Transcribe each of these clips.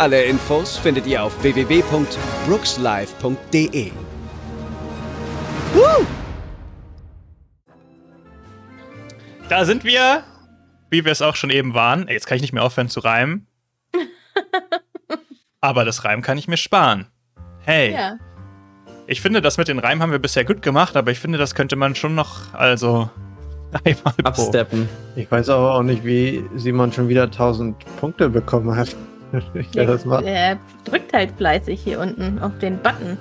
Alle Infos findet ihr auf www.brookslive.de. Da sind wir, wie wir es auch schon eben waren. Jetzt kann ich nicht mehr aufhören zu reimen. Aber das Reim kann ich mir sparen. Hey. Ja. Ich finde, das mit den Reimen haben wir bisher gut gemacht, aber ich finde, das könnte man schon noch, also, einmal. Absteppen. Ich weiß aber auch nicht, wie Simon schon wieder 1000 Punkte bekommen hat. Ich das mal. Er drückt halt fleißig hier unten auf den Button.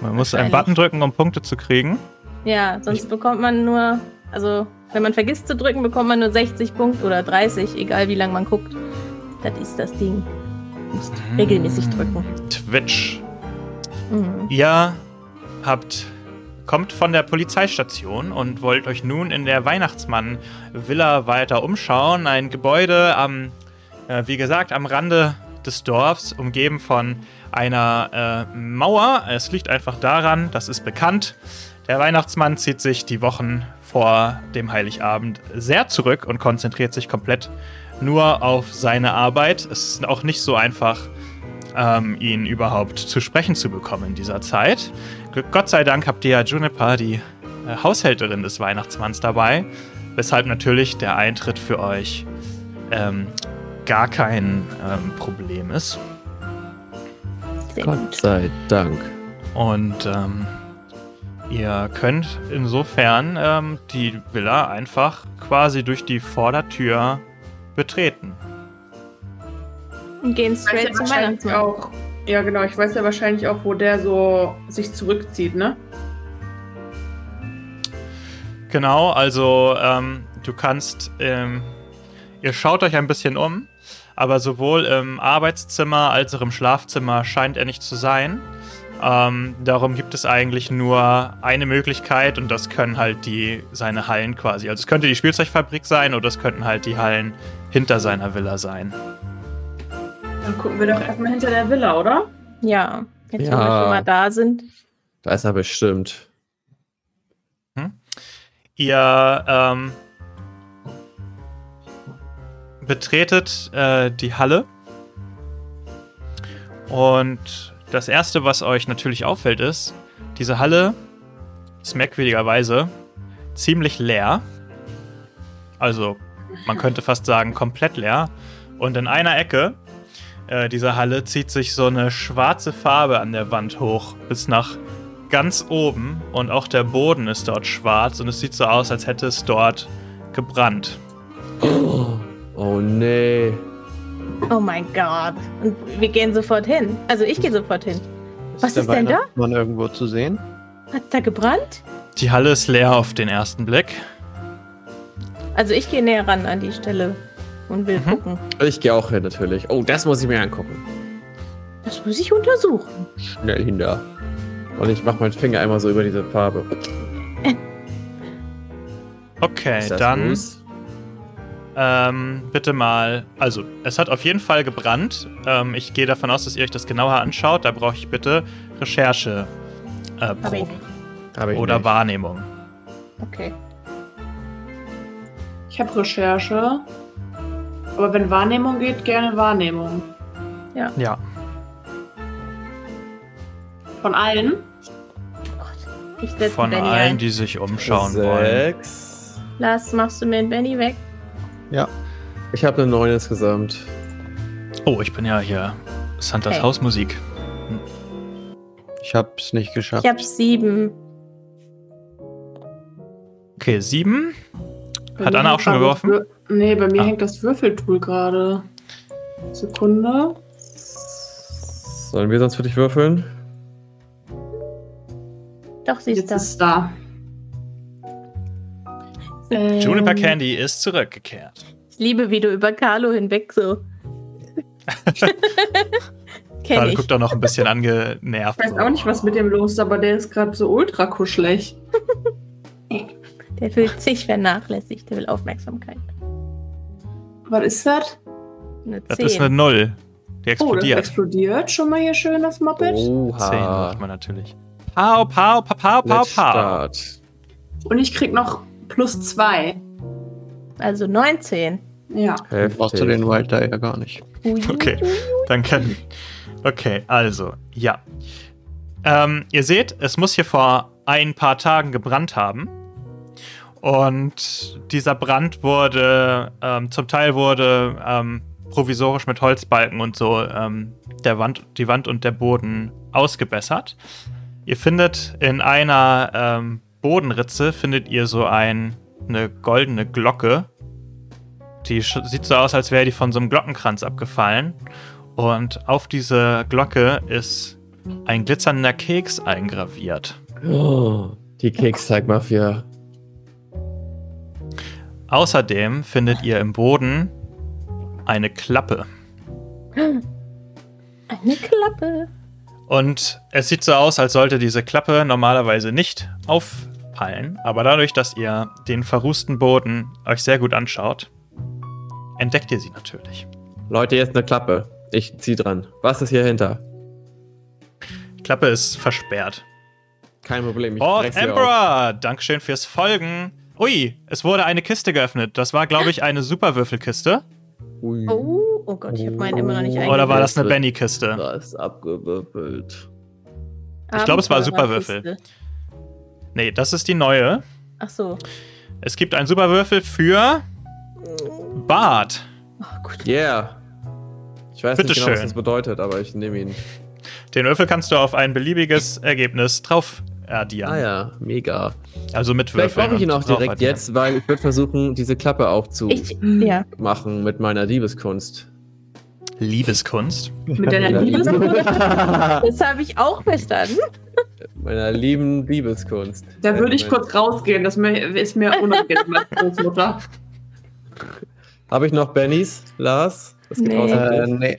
Man muss einen. Button drücken, um Punkte zu kriegen. Ja, sonst bekommt man nur, also wenn man vergisst zu drücken, bekommt man nur 60 Punkte oder 30, egal wie lange man guckt. Das ist das Ding. Du musst regelmäßig drücken. Twitch. Mhm. Ihr habt kommt von der Polizeistation und wollt euch nun in der Weihnachtsmann-Villa weiter umschauen. Ein Gebäude am, äh, wie gesagt, am Rande des Dorfs, umgeben von einer äh, Mauer. Es liegt einfach daran, das ist bekannt. Der Weihnachtsmann zieht sich die Wochen vor dem Heiligabend sehr zurück und konzentriert sich komplett nur auf seine Arbeit. Es ist auch nicht so einfach, ähm, ihn überhaupt zu sprechen zu bekommen in dieser Zeit. Gott sei Dank habt ihr ja Juniper, die äh, Haushälterin des Weihnachtsmanns, dabei, weshalb natürlich der Eintritt für euch ähm, gar kein ähm, Problem ist. Sehr Gott gut. sei Dank. Und ähm, ihr könnt insofern ähm, die Villa einfach quasi durch die Vordertür betreten. Und gehen Ich weiß straight ja zum wahrscheinlich Weihnachtsmann. auch. Ja, genau. Ich weiß ja wahrscheinlich auch, wo der so sich zurückzieht, ne? Genau, also ähm, du kannst, ähm, ihr schaut euch ein bisschen um, aber sowohl im Arbeitszimmer als auch im Schlafzimmer scheint er nicht zu sein. Ähm, darum gibt es eigentlich nur eine Möglichkeit und das können halt die seine Hallen quasi. Also es könnte die Spielzeugfabrik sein oder es könnten halt die Hallen hinter seiner Villa sein. Dann gucken wir doch erstmal hinter der Villa, oder? Ja, jetzt Ja. wenn wir schon mal da sind. Da ist er bestimmt. Ihr ähm, betretet äh, die Halle und das erste, was euch natürlich auffällt, ist, diese Halle ist merkwürdigerweise ziemlich leer. Also, man könnte fast sagen, komplett leer. Und in einer Ecke äh, dieser Halle zieht sich so eine schwarze Farbe an der Wand hoch bis nach ganz oben und auch der Boden ist dort schwarz und es sieht so aus, als hätte es dort gebrannt. Oh, oh nee. Oh mein Gott. Und wir gehen sofort hin. Also ich gehe sofort hin. Was ist denn da? Weihnachtsmann irgendwo zu sehen? Hat's da gebrannt? Die Halle ist leer auf den ersten Blick. Also ich gehe näher ran an die Stelle und will Mhm. gucken. Ich gehe auch hin, natürlich. Oh, das muss ich mir angucken. Das muss ich untersuchen. Schnell hin da. Und ich mache meinen Finger einmal so über diese Farbe. Okay, Ist das dann Ruß? Ähm, bitte mal. Also, es hat auf jeden Fall gebrannt. Ähm, ich gehe davon aus, dass ihr euch das genauer anschaut. Da brauche ich bitte Recherche. Äh, Hab ich Proben nicht. Hab ich oder nicht. Wahrnehmung. Okay. Ich habe Recherche. Aber wenn Wahrnehmung geht, gerne Wahrnehmung. Ja. Von allen. Gott. Ich setze Von Benny allen, ein. die sich umschauen wollen. Sechs. Lars, machst du mir den Benny weg? Ich habe eine neun insgesamt. Oh, ich bin ja hier. Santas Hey. Hausmusik. Ich hab's nicht geschafft. Ich hab sieben. Okay, sieben. Bei Hat mir Anna auch schon geworfen? Wür- Nee, bei mir Ah. hängt das Würfeltool gerade. Sekunde. Sollen wir sonst für dich würfeln? Doch, sie ist Jetzt da. ist es da. Ähm, Juniper Candy ist zurückgekehrt. Ich liebe, wie du über Carlo hinweg so. Ich. guckt auch noch ein bisschen angenervt. Ich weiß auch nicht, was mit dem los ist, aber der ist gerade so ultra kuschelig. Der fühlt sich vernachlässigt, der will Aufmerksamkeit. Was ist das? Eine Das 10. ist eine Null. Die Oh, das explodiert. explodiert. Schon mal hier schön das Moped. 10 Oha. macht man natürlich. Pau, pau, pau, pau, pau, Let's pau. start. Und ich krieg noch plus zwei. also 19. Ja. Brauchst du den Wild da ja gar nicht. Okay, dann können. Okay, also, ja. Ähm, ihr seht, es muss hier vor ein paar Tagen gebrannt haben. Und dieser Brand wurde, ähm, zum Teil wurde ähm, provisorisch mit Holzbalken und so ähm, der Wand, die Wand und der Boden ausgebessert. Ihr findet in einer ähm, Bodenritze, findet ihr so ein, eine goldene Glocke. Die sieht so aus, als wäre die von so einem Glockenkranz abgefallen. Und auf diese Glocke ist ein glitzernder Keks eingraviert. Oh, die Keksteigmafia. Außerdem findet ihr im Boden eine Klappe. Eine Klappe. Und es sieht so aus, als sollte diese Klappe normalerweise nicht auffallen. Aber dadurch, dass ihr den verrußten Boden euch sehr gut anschaut, entdeckt ihr sie natürlich. Leute, jetzt eine Klappe. Ich zieh dran. Was ist hier hinter? Die Klappe ist versperrt. Kein Problem. Ich Oh, auf. Emperor! Dankeschön fürs Folgen. Ui, es wurde eine Kiste geöffnet. Das war, glaube ich, eine Superwürfelkiste. Ui. Oh, oh Gott, ich habe meinen immer noch nicht Oder eingegeben. war das eine Benny-Kiste? Das ist abgewürfelt. Ich glaube, es war Superwürfel. Nee, das ist die neue. Ach so. Es gibt einen Superwürfel für Bart. Oh, gut. Yeah. Ich weiß Bitte nicht genau, was schön. das bedeutet, aber ich nehme ihn. Den Würfel kannst du auf ein beliebiges Ergebnis drauf addieren. Ah ja, mega. Also mit Vielleicht Würfeln. brauche ich ihn auch direkt addieren. jetzt, weil ich würde versuchen, diese Klappe aufzumachen Ich, ja. mit meiner Liebeskunst. Liebeskunst. Mit deiner Ja. Liebe. Das habe ich auch verstanden. Meiner lieben Liebeskunst. Da würde ich kurz rausgehen. Das ist mir unangenehm als Großmutter. Habe ich noch Bennys, Lars? Das geht Nee. raus Äh, dich. nee.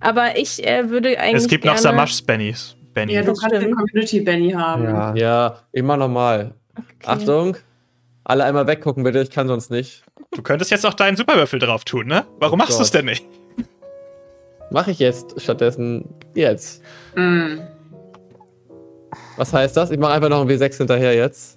Aber ich äh, würde eigentlich Es gibt noch gerne... Samashs Bennys. Benny. Ja, du kannst den. Community Benny haben. Ja. Ja, immer nochmal. Achtung. Alle einmal weggucken, bitte. Ich kann sonst nicht. Du könntest jetzt auch deinen Superwürfel drauf tun, ne? Warum machst du es denn nicht? Mache ich jetzt stattdessen jetzt. Mm. Was heißt das? Ich mache einfach noch ein W6 hinterher jetzt.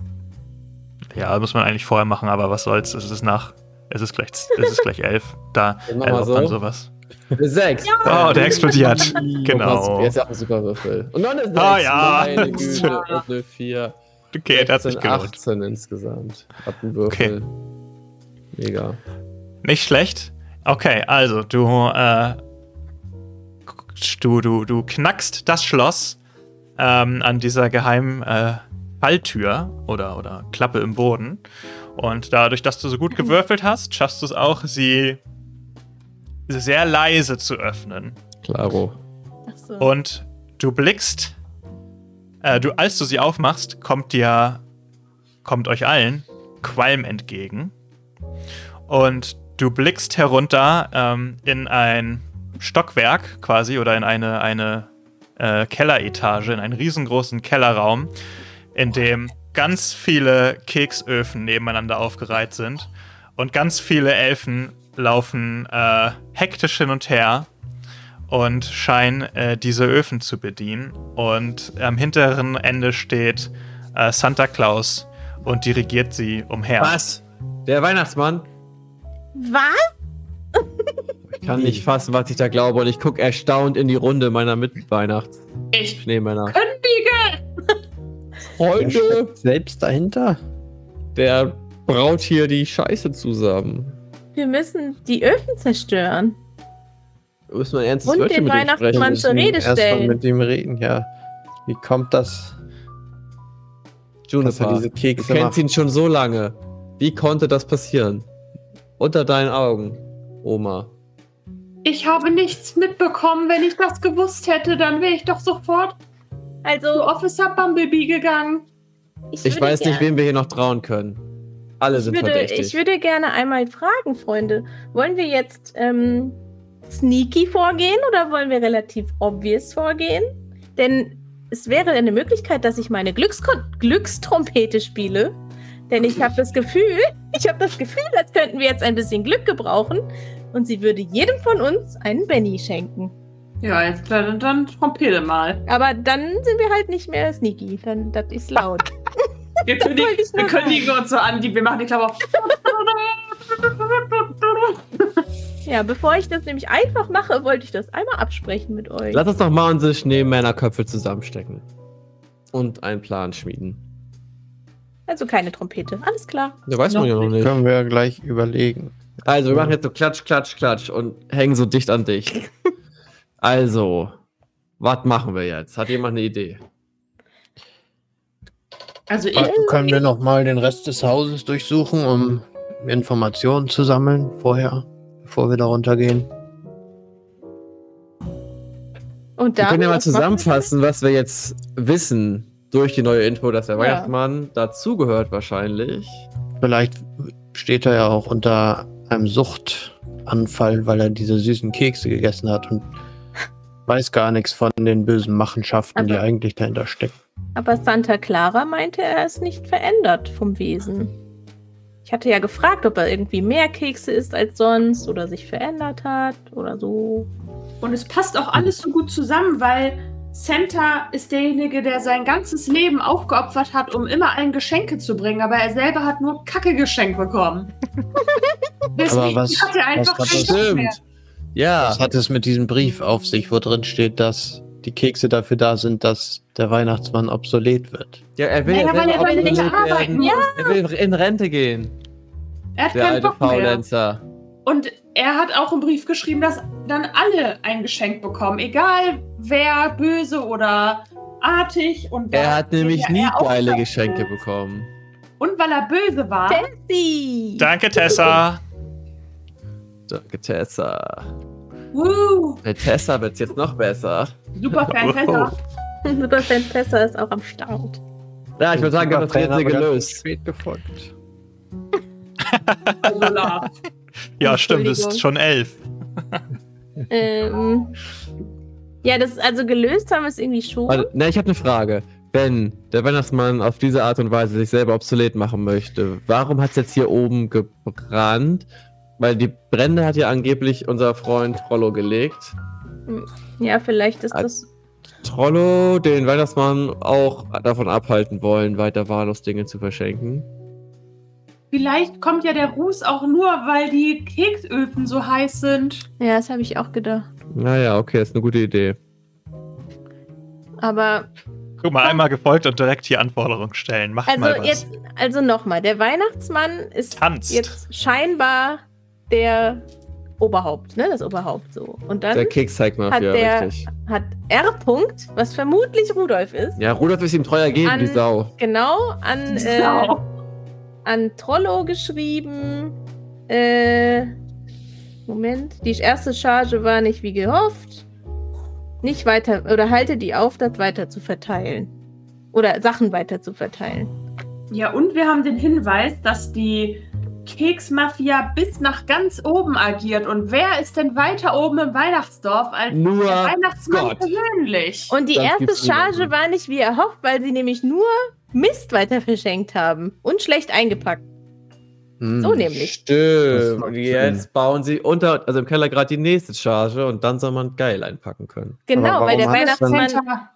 Ja, muss man eigentlich vorher machen, aber was soll's? Es ist nach. Es ist gleich, es ist gleich elf. Da Dann mach mal erlaubt man so. sowas. W6. Oh, der explodiert. Genau. Jetzt auch ein Superwürfel. Und noch eine 6. Ah, ja. Meine Güte. Und eine 4. Okay, das hat sich 16, gelohnt. 18 insgesamt. Ab dem Würfel. Mega. Nicht schlecht. Okay, also du, äh, du, du, du knackst das Schloss ähm, an dieser geheimen äh, Falltür oder, oder Klappe im Boden. Und dadurch, dass du so gut gewürfelt hast, schaffst du es auch, sie sehr leise zu öffnen. Klaro. Ach so. Und du blickst, äh, du, als du sie aufmachst, kommt dir, kommt euch allen Qualm entgegen. Und du blickst herunter ähm, in ein Stockwerk quasi oder in eine, eine äh, Kelleretage, in einen riesengroßen Kellerraum, in dem ganz viele Keksöfen nebeneinander aufgereiht sind. Und ganz viele Elfen laufen äh, hektisch hin und her und scheinen äh, diese Öfen zu bedienen. Und am hinteren Ende steht äh, Santa Claus und dirigiert sie umher. Was? Der Weihnachtsmann? Was? Ich kann nicht fassen, was ich da glaube. Und ich gucke erstaunt in die Runde meiner Ich Mitweihnachts-Schneemänner. kündige! Freunde, Selbst dahinter? der braut hier die Scheiße zusammen. Wir müssen die Öfen zerstören. Müssen wir ein ernstes Und Wörtchen den mit Weihnachtsmann zur Rede Erstmal stellen. mit ihm reden, ja. Wie kommt das, er Juniper, diese du Kekse kennst macht? ihn schon so lange. Wie konnte das passieren? Unter deinen Augen, Oma. Ich habe nichts mitbekommen. Wenn ich das gewusst hätte, dann wäre ich doch sofort zu Also, Officer Bumblebee gegangen. ich, Ich weiß nicht, wem wir hier noch trauen können. Alle ich sind würde, verdächtig. ich würde gerne einmal fragen, Freunde. Wollen wir jetzt ähm, sneaky vorgehen oder wollen wir relativ obvious vorgehen? Denn es wäre eine Möglichkeit, dass ich meine Glücksko Glückstrompete spiele. Denn ich habe das Gefühl, ich habe das Gefühl, als könnten wir jetzt ein bisschen Glück gebrauchen. Und sie würde jedem von uns einen Benny schenken. Ja, jetzt klar, dann, dann trompete mal. Aber dann sind wir halt nicht mehr sneaky. Dann, das ist laut. Wir kündigen, wir kündigen uns so an, die, wir machen die Klappe auf. ja, bevor ich das nämlich einfach mache, wollte ich das einmal absprechen mit euch. Lass uns doch mal unsere Schneemännerköpfe zusammenstecken. Und einen Plan schmieden. Also keine Trompete. Alles klar. Ja, weiß man ja noch nicht. Können wir ja gleich überlegen. Also, wir machen jetzt so Klatsch, Klatsch, Klatsch und hängen so dicht an dich. Also, was machen wir jetzt? Hat jemand eine Idee? Also ich, Können wir noch mal den Rest des Hauses durchsuchen, um Informationen zu sammeln vorher, bevor wir da runtergehen? Und Wir dann. können ja mal zusammenfassen, was wir jetzt wissen durch die neue Info, dass der Ja. Weihnachtsmann dazugehört wahrscheinlich. Vielleicht steht er ja auch unter einem Suchtanfall, weil er diese süßen Kekse gegessen hat und weiß gar nichts von den bösen Machenschaften, die Aber- eigentlich dahinter stecken. Aber Santa Clara meinte, er ist nicht verändert vom Wesen. Ich hatte ja gefragt, ob er irgendwie mehr Kekse isst als sonst oder sich verändert hat oder so. und es passt auch alles so gut zusammen, weil Santa ist derjenige, der sein ganzes Leben aufgeopfert hat, um immer allen Geschenke zu bringen, aber er selber hat nur Kacke geschenkt bekommen. Deswegen was- hat er einfach was mehr. Ja, Was hat es mit diesem Brief auf sich, wo drin steht, dass die Kekse dafür da sind, dass der Weihnachtsmann obsolet wird? ja er will ja weil selber er will nicht obsolet arbeiten werden. muss. Er will in Rente gehen, Er hat der keinen alte Bock mehr. Faulenzer. Und er hat auch im Brief geschrieben, dass dann alle ein Geschenk bekommen, egal wer böse oder artig. Und Er hat nämlich nie geile. Geschenke bekommen. Und weil er böse war, Sie! Danke, Tessa. Danke, Tessa. Woo, Mit Tessa wird's jetzt noch besser. super Fan Tessa. Superfan Tessa ist auch am Start. Ja, ich würde sagen, wir haben das Rätsel gelöst. Spät gefolgt. Also. Ja, stimmt, es ist schon elf. Ähm, ja, das also gelöst haben wir es irgendwie schon. Warte, ne, ich habe eine Frage. Wenn der Weihnachtsmann auf diese Art und Weise sich selber obsolet machen möchte, warum hat es jetzt hier oben gebrannt? Weil die Brände hat ja angeblich unser Freund Trollo gelegt. ja, vielleicht ist Also- das. Trollo den Weihnachtsmann auch davon abhalten wollen, weiter wahllos Dinge zu verschenken. Vielleicht kommt ja der Ruß auch nur, weil die Keksöfen so heiß sind. Ja, das habe ich auch gedacht. Naja, okay, ist eine gute Idee. Aber Guck mal, einmal gefolgt und direkt hier Anforderungen stellen. Macht also mal was. jetzt, also nochmal, der Weihnachtsmann ist Tanzt. jetzt scheinbar der Oberhaupt, ne? Das Oberhaupt so. Und dann Der Keks-Zeigmafia, hat der- richtig. hat R. -Punkt, was vermutlich Rudolf ist, Ja, Rudolf ist ihm treuer geben, An- die Sau. genau an, äh, Sau. An Trollo geschrieben. Äh, Moment, die erste Charge war nicht wie gehofft. Nicht weiter, oder halte die auf, das weiter zu verteilen. Oder Sachen weiter zu verteilen. Ja, und wir haben den Hinweis, dass die Keksmafia bis nach ganz oben agiert. Und wer ist denn weiter oben im Weihnachtsdorf als Nur der Weihnachtsmann Gott. persönlich? Und die Das erste Charge war nicht wie erhofft, weil sie nämlich nur Mist weiter verschenkt haben. Und schlecht eingepackt. Hm. So nämlich. Stimmt. Und jetzt bauen sie unter, also im Keller gerade die nächste Charge und dann soll man geil einpacken können. Genau, weil der Weihnachtsmann,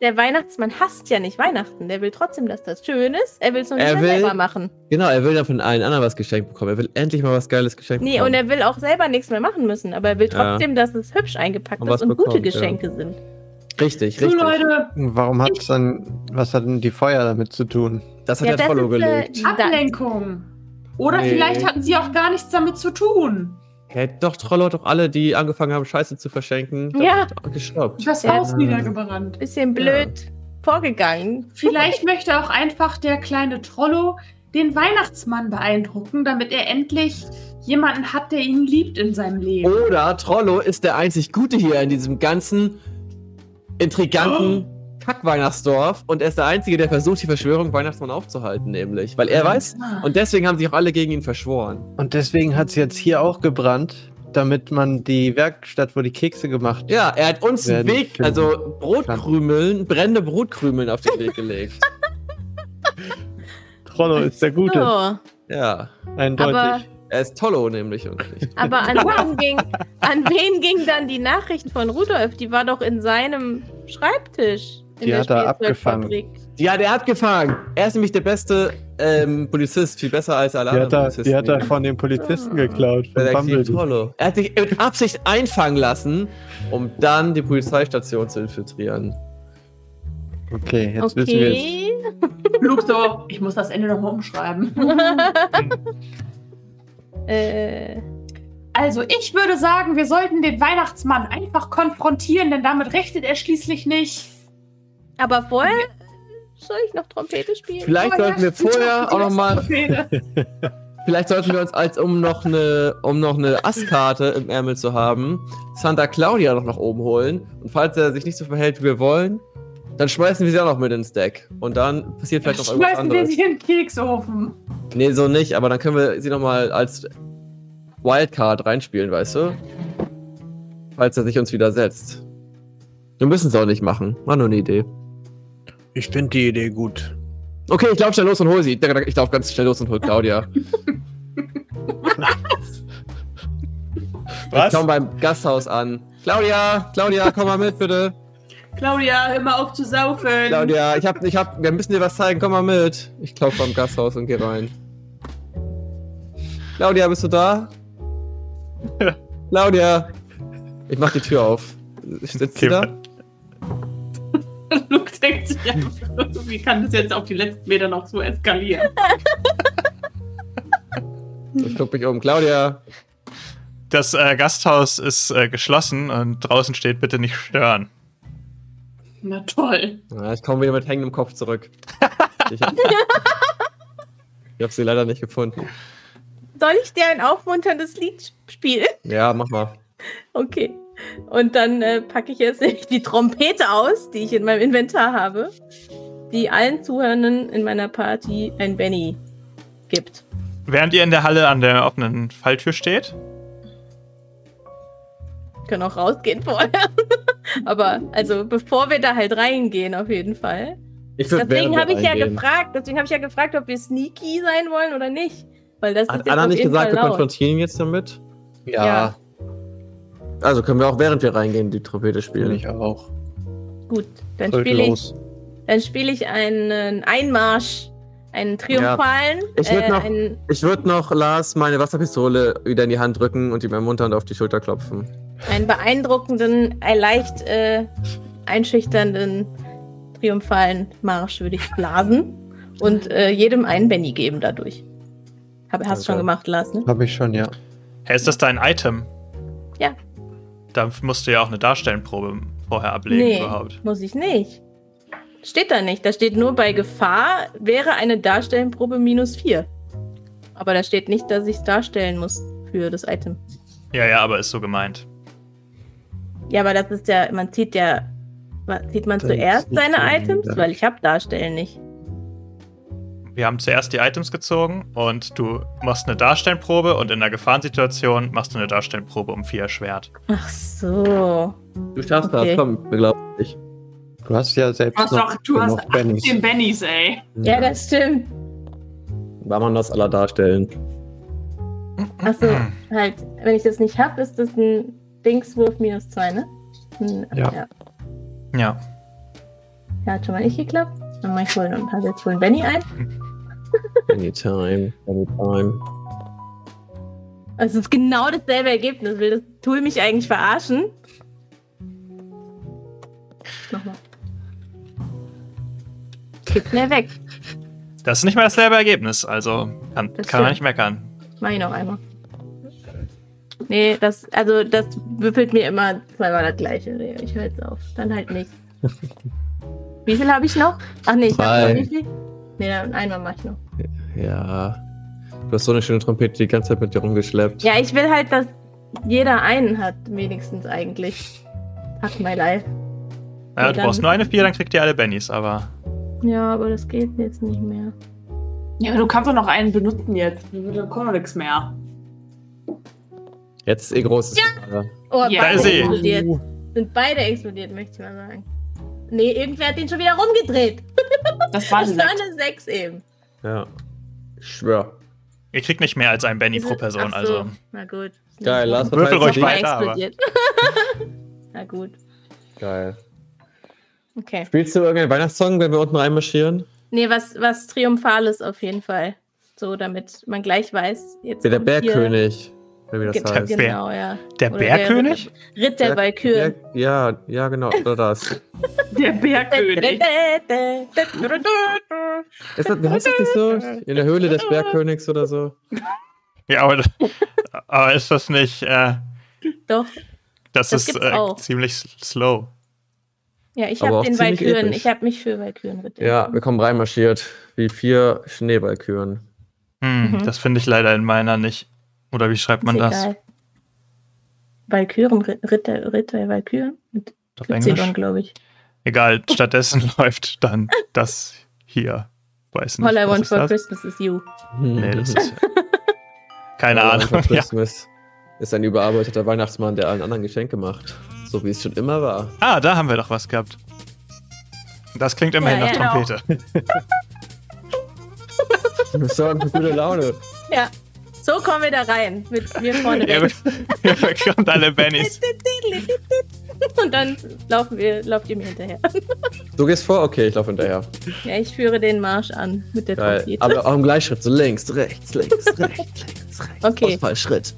der Weihnachtsmann hasst ja nicht Weihnachten. Der will trotzdem, dass das schön ist. Er will es nur nicht Er selber machen. Genau, er will dann von allen anderen was geschenkt bekommen. Er will endlich mal was Geiles geschenkt Nee, bekommen. und er will auch selber nichts mehr machen müssen. Aber er will Ja. trotzdem, dass es hübsch eingepackt Und ist und gute bekommt, ja. Geschenke sind. Richtig, so richtig. Leute, Warum hat dann, was hat denn die Feuer damit zu tun? Das hat Ja, der das Trollo ist, äh, gelegt. Ablenkung. Oder Nee. vielleicht hatten sie auch gar nichts damit zu tun. Hätte doch Trollo hat doch alle, die angefangen haben, Scheiße zu verschenken, Ja. gestoppt. Das Ja. Haus niedergebrannt. Bisschen blöd vorgegangen. Vielleicht möchte auch einfach der kleine Trollo den Weihnachtsmann beeindrucken, damit er endlich jemanden hat, der ihn liebt in seinem Leben. Oder Trollo ist der einzig Gute hier in diesem ganzen intriganten Kack-Weihnachtsdorf und er ist der Einzige, der versucht, die Verschwörung Weihnachtsmann aufzuhalten, nämlich. Weil er weiß, und deswegen haben sich auch alle gegen ihn verschworen. Und deswegen hat es jetzt hier auch gebrannt, damit man die Werkstatt, wo die Kekse gemacht Ja, er hat uns einen Werden Weg, also Brotkrümeln, brennende Brotkrümeln auf den Weg gelegt. Trollo ist der Gute. So, Ja, Eindeutig. aber, er ist Tollo nämlich und nicht. aber an, wen ging, an wen ging dann die Nachricht von Rudolf? Die war doch in seinem Schreibtisch. In Die der hat er Spielzeugfabrik. Ja, der hat gefangen. Er ist nämlich der beste ähm, Polizist, viel besser als alle die hat anderen er, die hat er von den Polizisten geklaut. Von. Tollo. Er hat sich mit Absicht einfangen lassen, um dann die Polizeistation zu infiltrieren. Okay, jetzt wissen wir es. Okay. Luke so, ich muss das Ende nochmal umschreiben. äh, Also, ich würde sagen, wir sollten den Weihnachtsmann einfach konfrontieren, denn damit rechnet er schließlich nicht. aber vorher soll ich noch Trompete spielen? Vielleicht Oh ja, sollten wir vorher auch noch mal, Trompete. vielleicht sollten wir uns als um noch eine, um noch eine Asskarte im Ärmel zu haben, Santa Claudia noch nach oben holen. Und falls er sich nicht so verhält, wie wir wollen, dann schmeißen wir sie auch noch mit ins Deck. Und dann passiert vielleicht noch irgendwas Schmeißen wir anderes. sie in den Keksofen. Nee, so nicht, aber dann können wir sie noch mal als Wildcard reinspielen, weißt du? Falls er sich uns widersetzt. Wir müssen es auch nicht machen. War nur eine Idee. Ich finde die Idee gut. Okay, ich laufe schnell los und hol sie. Ich laufe ganz schnell los und hol Claudia. Was? Ich komm beim Gasthaus an. Claudia, Claudia, komm mal mit, bitte. Claudia, hör mal auf zu saufen. Claudia, ich hab, ich hab, wir müssen dir was zeigen, komm mal mit. Ich klopfe beim Gasthaus und geh rein. Claudia, bist du da? Claudia. Ich mach die Tür auf. Sitzt sie Okay. da? Luke denkt sich einfach, wie kann das jetzt auf die letzten Meter noch so eskalieren? Ich guck mich um. Claudia. Das äh, Gasthaus ist äh, geschlossen und draußen steht bitte nicht stören. Na toll. Ja, ich komme wieder mit hängendem Kopf zurück. Ich hab, ich hab sie leider nicht gefunden. Soll ich dir ein aufmunterndes Lied spielen? Ja, mach mal. Okay. Und dann äh, packe ich jetzt nämlich die Trompete aus, die ich in meinem Inventar habe, die allen Zuhörenden in meiner Party ein Benny gibt. Während ihr in der Halle an der offenen Falltür steht, Können auch rausgehen vorher. Aber also bevor wir da halt reingehen, auf jeden Fall. Deswegen habe ich ja gefragt, deswegen habe ich ja gefragt, ob wir sneaky sein wollen oder nicht. Weil das ist Hat jetzt Anna nicht gesagt, Fall wir laut. konfrontieren ihn jetzt damit? Ja, Ja. Also können wir auch während wir reingehen die Trompete spielen. ich auch. Gut, dann spiele ich, los. dann spiele ich einen Einmarsch, einen triumphalen. Ich würd äh, noch- einen, Ich würde noch Lars meine Wasserpistole wieder in die Hand drücken und ihm ermunternd auf die Schulter klopfen. einen beeindruckenden, äh, leicht äh, einschüchternden, triumphalen Marsch würde ich blasen und äh, jedem einen Benny geben dadurch. Hab, hast schon Danke. gemacht, Lars, ne? Habe ich schon, ja. hey, ist das dein Item? Ja. Da musst du ja auch eine Darstellenprobe vorher ablegen Nee, überhaupt. muss ich nicht. Steht da nicht. Da steht nur bei Gefahr wäre eine Darstellenprobe minus 4. Aber da steht nicht, dass ich es darstellen muss für das Item. Ja, ja, aber ist so gemeint. Ja, aber das ist ja, man zieht ja, zieht man Das zuerst seine Items? Weil ich habe Darstellen nicht. Wir haben zuerst die Items gezogen und du machst eine Darstellenprobe und in einer Gefahrensituation machst du eine Darstellenprobe um vier erschwert. Ach so. Du schaffst Okay. das, komm, wir glauben dich. Du hast ja selbst Du hast noch doch, du hast genug Bennys. 18 Bennys, ey. Ja, das stimmt. War man das aller darstellen. Achso, halt, wenn ich das nicht habe, ist das ein Dingswurf minus 2, ne? Hm, Ja. ja. Ja. Ja, hat schon mal nicht geklappt. Dann mach ich wohl und habe jetzt wohl Benny ein. Anytime, anytime. Also es ist genau dasselbe Ergebnis. Will das Tool mich eigentlich verarschen? Nochmal. Geht schnell weg. Das ist nicht mehr dasselbe Ergebnis, also kann, Das kann man stimmt. nicht meckern. Mach ich noch einmal. Nee, das, also das würfelt mir immer zweimal das gleiche. Nee, Ich höre jetzt auf. Dann halt nicht. Wie viel habe ich noch? Ach nee, ich habe noch wie viel? Nee, dann einmal mache ich noch. Ja. Du hast so eine schöne Trompete die ganze Zeit mit dir rumgeschleppt. Ja, ich will halt, dass jeder einen hat, wenigstens eigentlich. Fuck my life. Ja, Nee, du brauchst nur eine vier, dann kriegt ihr alle Bennys, aber Ja, aber das geht jetzt nicht mehr. Ja, aber du kannst doch noch einen benutzen jetzt. Da kommt doch nichts mehr. Jetzt ist eh großes Finale. Oh, Ja. Da beide ist sie. explodiert. Sind beide explodiert, möchte ich mal sagen. Nee, irgendwer hat den schon wieder rumgedreht. Das war Das ein war Sekt. eine 6 eben. Ja. Ich schwör. Ihr kriegt nicht mehr als ein Benny pro Person, ach so, also. Na gut. Geil, Lars Würfel verteilt ruhig sich. Mal weiter. Na gut. Geil. Okay. Spielst du irgendeinen Weihnachtssong, wenn wir unten reinmarschieren? Nee, was, was Triumphales auf jeden Fall. So, damit man gleich weiß. Jetzt der hier- Bergkönig. Oder wie das Ge- heißt. Genau, ja. Der Oder Bergkönig? Der Ritt der Walküren. Ja, ja, genau. Oder das. Der Bergkönig. Ist das, wie heißt das nicht so? In der Höhle des Bergkönigs oder so? Ja, aber, aber ist das nicht. Äh, Doch. das, Das ist äh, ziemlich slow. Ja, ich habe den Walküren. Ich habe mich für Walkürenritt. Ja, wir kommen reinmarschiert. Wie vier Schneeballküren. Hm, Mhm. Das finde ich leider in meiner nicht. Oder wie schreibt man Ist das? egal. Walküren, Ritt der, Ritt der Walküren. Mit Auf Y, Englisch? glaube ich. Egal, stattdessen läuft dann das hier. Weiß nicht. All I want for das? Christmas is you. Nee, das ist. Keine Ja, Ahnung. for Ja. Christmas ist ein überarbeiteter Weihnachtsmann, der allen anderen Geschenke macht. So wie es schon immer war. Ah, da haben wir doch was gehabt. Das klingt immerhin Ja, nach ja. Trompete. Wir sorgen für gute Laune. Ja. So kommen wir da rein. Mit mir vorne weg. ihr bekommt alle Bennys. Und dann laufen wir, lauft ihr mir hinterher. Du gehst vor? Okay, ich laufe hinterher. Ja, ich führe den Marsch an mit der Geil. Trompete. Aber auch im Gleichschritt. So links, rechts, links, rechts, links, rechts. Okay. Ausfallschritt.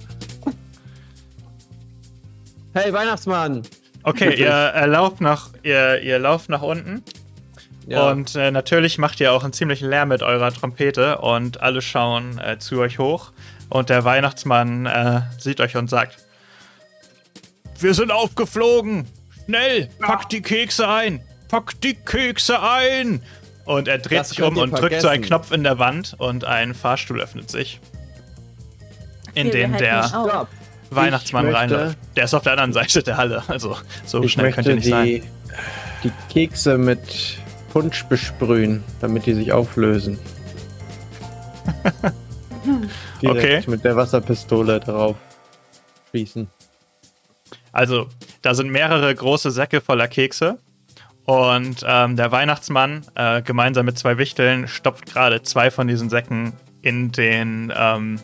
Hey, Weihnachtsmann! Okay, ihr äh, lauft nach, ihr, ihr lauft nach unten. Ja. Und äh, natürlich macht ihr auch einen ziemlichen Lärm mit eurer Trompete und alle schauen äh, zu euch hoch. Und der Weihnachtsmann äh, sieht euch und sagt: Wir sind aufgeflogen! Schnell! Packt die Kekse ein! Packt die Kekse ein! Und er dreht Das sich um und drückt so einen vergessen. Knopf in der Wand und ein Fahrstuhl öffnet sich. In halten der. Weihnachtsmann möchte- reinläuft. Der ist auf der anderen Seite der Halle. Also so schnell könnt möchte ihr nicht sein. die, die Kekse mit Punsch besprühen, damit die sich auflösen. Direkt Okay. mit der Wasserpistole darauf schießen. Also, da sind mehrere große Säcke voller Kekse. Und ähm, der Weihnachtsmann, äh, gemeinsam mit zwei Wichteln, stopft gerade zwei von diesen Säcken in den ähm,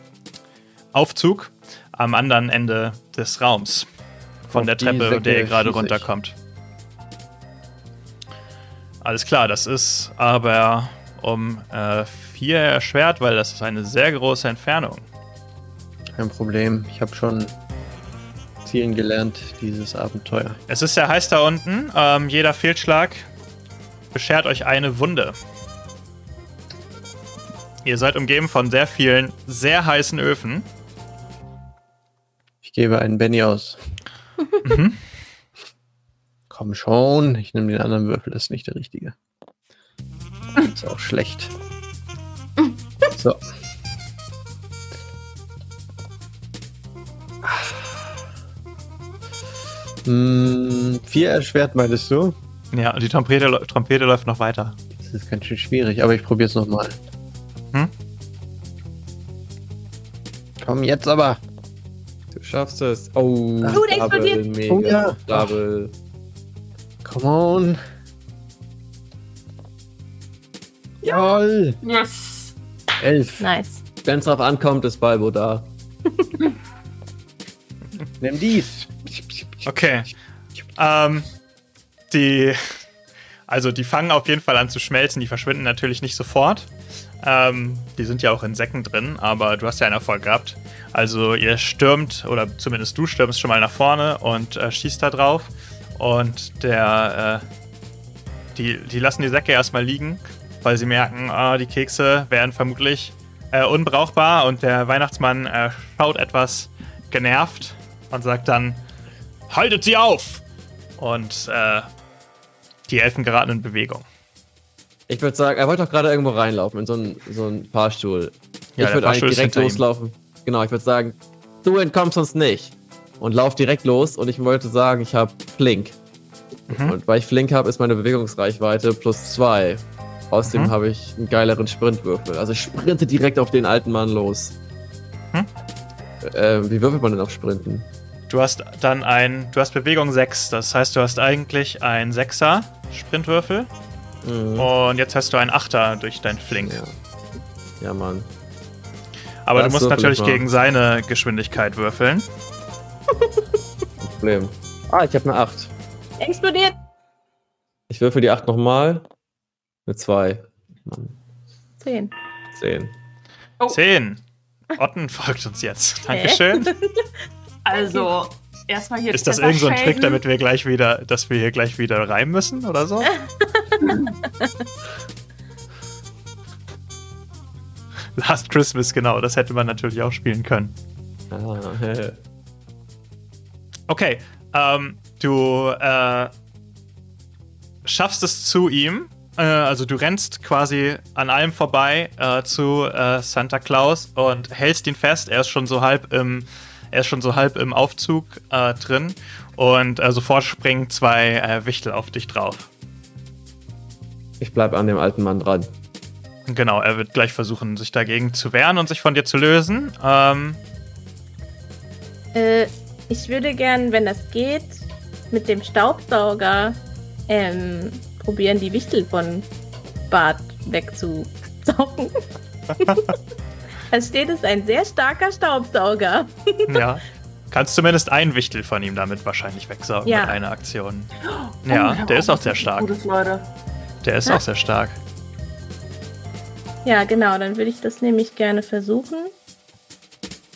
Aufzug am anderen Ende des Raums. Von Auf der Treppe, der ihr gerade runterkommt. Alles klar, das ist aber um äh, vier erschwert, weil das ist eine sehr große Entfernung. Kein Problem. Ich habe schon zielen gelernt, dieses Abenteuer. Es ist sehr heiß da unten. Ähm, jeder Fehlschlag beschert euch eine Wunde. Ihr seid umgeben von sehr vielen, sehr heißen Öfen. Ich gebe einen Benny aus. Mhm. Komm schon, ich nehme den anderen Würfel, das ist nicht der richtige. Ist auch schlecht. So. Hm, vier erschwert, meintest du? Ja, und die Trompete, Trompete läuft noch weiter. Das ist ganz schön schwierig, aber ich probiere es nochmal. Hm? Komm, jetzt aber. Du schaffst es. Oh, Gut Double, explodiert. mega. Oh ja. Double. Come on. Jawoll. Yes. Elf. Nice. Wenn es drauf ankommt, ist Balbo da. Nimm dies. Okay. Ähm, die. Also, die fangen auf jeden Fall an zu schmelzen. Die verschwinden natürlich nicht sofort. Ähm, die sind ja auch in Säcken drin, aber du hast ja einen Erfolg gehabt. Also, ihr stürmt, oder zumindest du stürmst schon mal nach vorne und äh, schießt da drauf. Und der. Äh, die, die lassen die Säcke erstmal liegen, weil sie merken, ah, die Kekse wären vermutlich äh, unbrauchbar. Und der Weihnachtsmann äh, schaut etwas genervt und sagt dann: Haltet sie auf! Und äh, die Elfen geraten in Bewegung. Ich würde sagen, er wollte doch gerade irgendwo reinlaufen, in so einen so einen Fahrstuhl. Ja, ich würde eigentlich direkt hinter ihm. Genau, ich würde sagen, du entkommst uns nicht. Und lauf direkt los und ich wollte sagen, ich habe Flink. Mhm. Und weil ich Flink habe, ist meine Bewegungsreichweite plus zwei. Außerdem Mhm. habe ich einen geileren Sprintwürfel. Also ich sprinte direkt auf den alten Mann los. Mhm. äh, wie würfelt man denn auf Sprinten? Du hast dann ein, du hast Bewegung 6, das heißt, du hast eigentlich ein 6er Sprintwürfel Mhm. und jetzt hast du einen 8er durch dein Flink. Ja. ja, Mann. Aber Das du musst natürlich ich mal. gegen seine Geschwindigkeit würfeln. Problem. Ah, ich habe eine 8. Explodiert. Ich würfel die 8 nochmal. Eine 2. Mann, Zehn. 10. Oh. 10. Otten folgt uns jetzt. Dankeschön. Also, erstmal hier. Ist das Treffer irgend so ein Trick, damit wir gleich wieder, dass wir hier gleich wieder rein müssen oder so? Last Christmas, genau, das hätte man natürlich auch spielen können. Ah, Okay, ähm, du äh, schaffst es zu ihm. Äh, also du rennst quasi an allem vorbei äh, zu äh, Santa Claus und hältst ihn fest. Er ist schon so halb im, er ist schon so halb im Aufzug äh, drin und äh, sofort springen zwei äh, Wichtel auf dich drauf. ich bleib an dem alten Mann dran. Genau, er wird gleich versuchen, sich dagegen zu wehren und sich von dir zu lösen. Ähm, Äh, ich würde gern, wenn das geht, mit dem Staubsauger ähm, probieren, die Wichtel von Bart wegzusaugen. Es steht, es ist ein sehr starker Staubsauger. ja. Kannst zumindest einen Wichtel von ihm damit wahrscheinlich wegsaugen Ja. mit einer Aktion. Oh, Ja, der ist auch sehr stark. Gutes, Leute. Der ist auch sehr stark. Ja, genau, dann würde ich das nämlich gerne versuchen.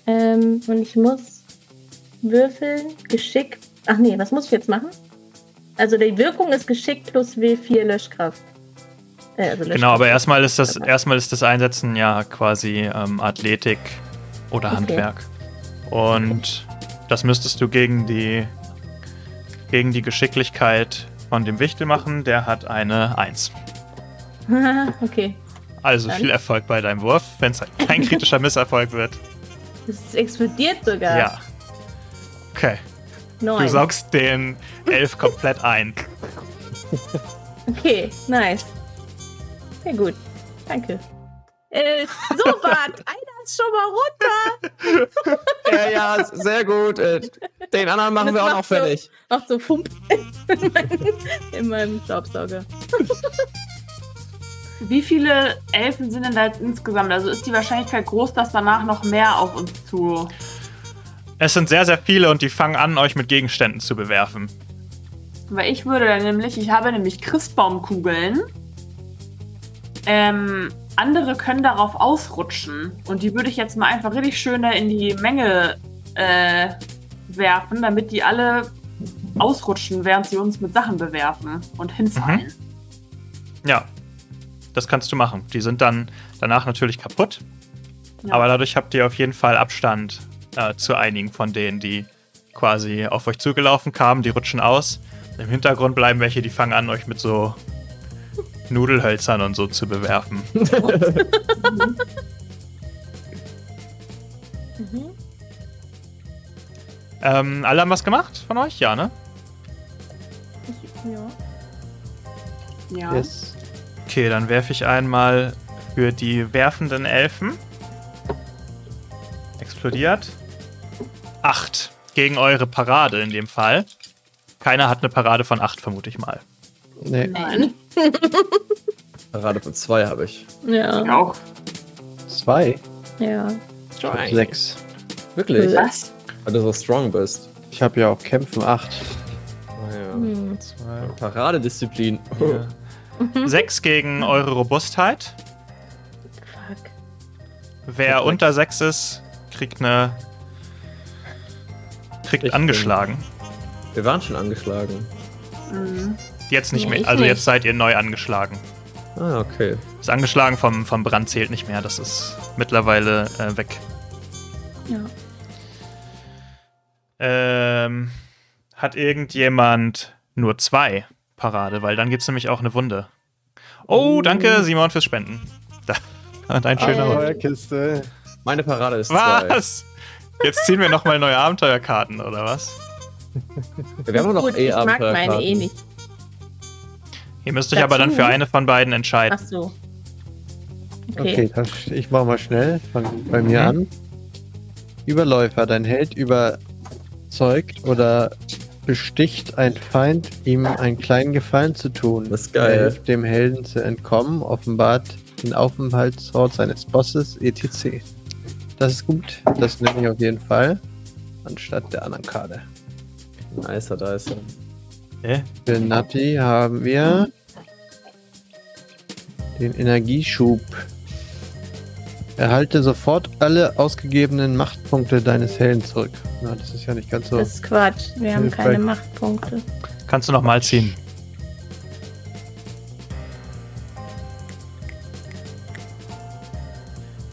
Ähm, und ich muss würfeln, Geschick. Ach nee, was muss ich jetzt machen? Also die Wirkung ist Geschick plus W4 Löschkraft. Äh, also Genau, aber Löschkraft. erstmal ist das, erstmal ist das Einsetzen ja quasi ähm, Athletik oder Okay. Handwerk. Und das müsstest du gegen die, gegen die Geschicklichkeit von dem Wichtel machen. Der hat eine 1. okay. Also Dann? viel Erfolg bei deinem Wurf, wenn es kein kritischer Misserfolg wird. Es explodiert sogar. Ja. Okay. Neun. Du saugst den Elf komplett ein. Okay, nice. Sehr gut. Danke. Äh, so, Bart, einer ist schon mal runter. Ja, ja, sehr gut. Äh, Den anderen machen Das wir auch noch so- fertig. Macht so Fump in, meinem- in meinem Staubsauger. Wie viele Elfen sind denn da jetzt insgesamt? Also ist die Wahrscheinlichkeit groß, dass danach noch mehr auf uns zu. Es sind sehr, sehr viele und die fangen an, euch mit Gegenständen zu bewerfen. Weil ich würde dann nämlich, ich habe nämlich Christbaumkugeln. Ähm, andere können darauf ausrutschen. Und die würde ich jetzt mal einfach richtig schön in die Menge äh, werfen, damit die alle ausrutschen, während sie uns mit Sachen bewerfen und hinfallen. Ja, das kannst du machen. Die sind dann danach natürlich kaputt. Ja. Aber dadurch habt ihr auf jeden Fall Abstand äh, zu einigen von denen, die quasi auf euch zugelaufen kamen. Die rutschen aus. Im Hintergrund bleiben welche, die fangen an, euch mit so Nudelhölzern und so zu bewerfen. Mhm. Ähm, alle haben was gemacht von euch? Ja, ne? Ich, ja. Ja. Yes. Okay, dann werfe ich einmal für die werfenden Elfen. Explodiert. Acht. Gegen eure Parade in dem Fall. Keiner hat eine Parade von acht, vermute ich mal. Nee. Nein. Parade von zwei habe ich. Ja. Ich auch. Zwei. Ja. Sechs. Wirklich? Was? Weil du so strong bist. Ich habe ja auch Kämpfen acht. Ah, ja. Hm. Paradedisziplin. Sechs gegen eure Robustheit. Fuck. Wer Perfekt. unter sechs ist, kriegt eine. kriegt Ich angeschlagen. Wir waren schon angeschlagen. Mhm. Jetzt nicht Nee, mehr. Also nicht. jetzt seid ihr neu angeschlagen. Ah, okay. Das Angeschlagen vom, vom Brand zählt nicht mehr. Das ist mittlerweile äh, weg. Ja. Ähm, hat irgendjemand nur zwei Parade? Weil dann gibt es nämlich auch eine Wunde. Oh, danke, Simon, fürs Spenden. Da, und ein schöner Hund. Abenteuerkiste. Meine Parade ist zwei. Was? Jetzt ziehen wir nochmal neue Abenteuerkarten, oder was? Wir haben noch Gut, eh ich mag meine eh nicht. Ihr müsst euch aber dann für eine von beiden entscheiden. Ach so. Okay. Okay, ich mache mal schnell. Fang bei mir Mhm. an. Überläufer. Dein Held überzeugt oder besticht ein Feind, ihm einen kleinen Gefallen zu tun. Das ist Er geil. hilft dem Helden zu entkommen, offenbart den Aufenthaltsort seines Bosses, etc. Das ist gut. Das nehme ich auf jeden Fall. Anstatt der anderen Karte. Nicer, da ist er. Äh? Für Natti haben wir den Energieschub. Erhalte sofort alle ausgegebenen Machtpunkte deines Helden zurück. Na, das ist ja nicht ganz so. Das ist Quatsch. Wir haben keine Machtpunkte. Kannst du noch mal ziehen.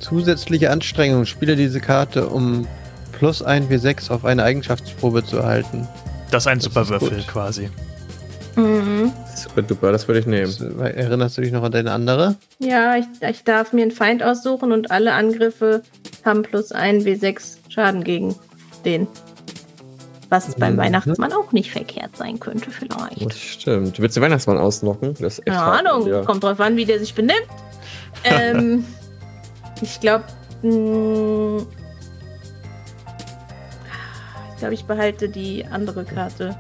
Zusätzliche Anstrengung. Spiele diese Karte, um plus 1 W6 auf eine Eigenschaftsprobe zu erhalten. Das ist ein Das super ist Würfel gut. quasi. Mhm. Super duper, das würde ich nehmen. Erinnerst du dich noch an deine andere? Ja, ich, ich darf mir einen Feind aussuchen und alle Angriffe haben plus ein W6 Schaden gegen den. Was beim Mhm. Weihnachtsmann auch nicht verkehrt sein könnte, vielleicht. Das stimmt. Du willst den Weihnachtsmann ausnocken? Das Keine hart Ahnung, dir. kommt drauf an, wie der sich benimmt. ähm, ich glaube, ich glaube, ich behalte die andere Karte.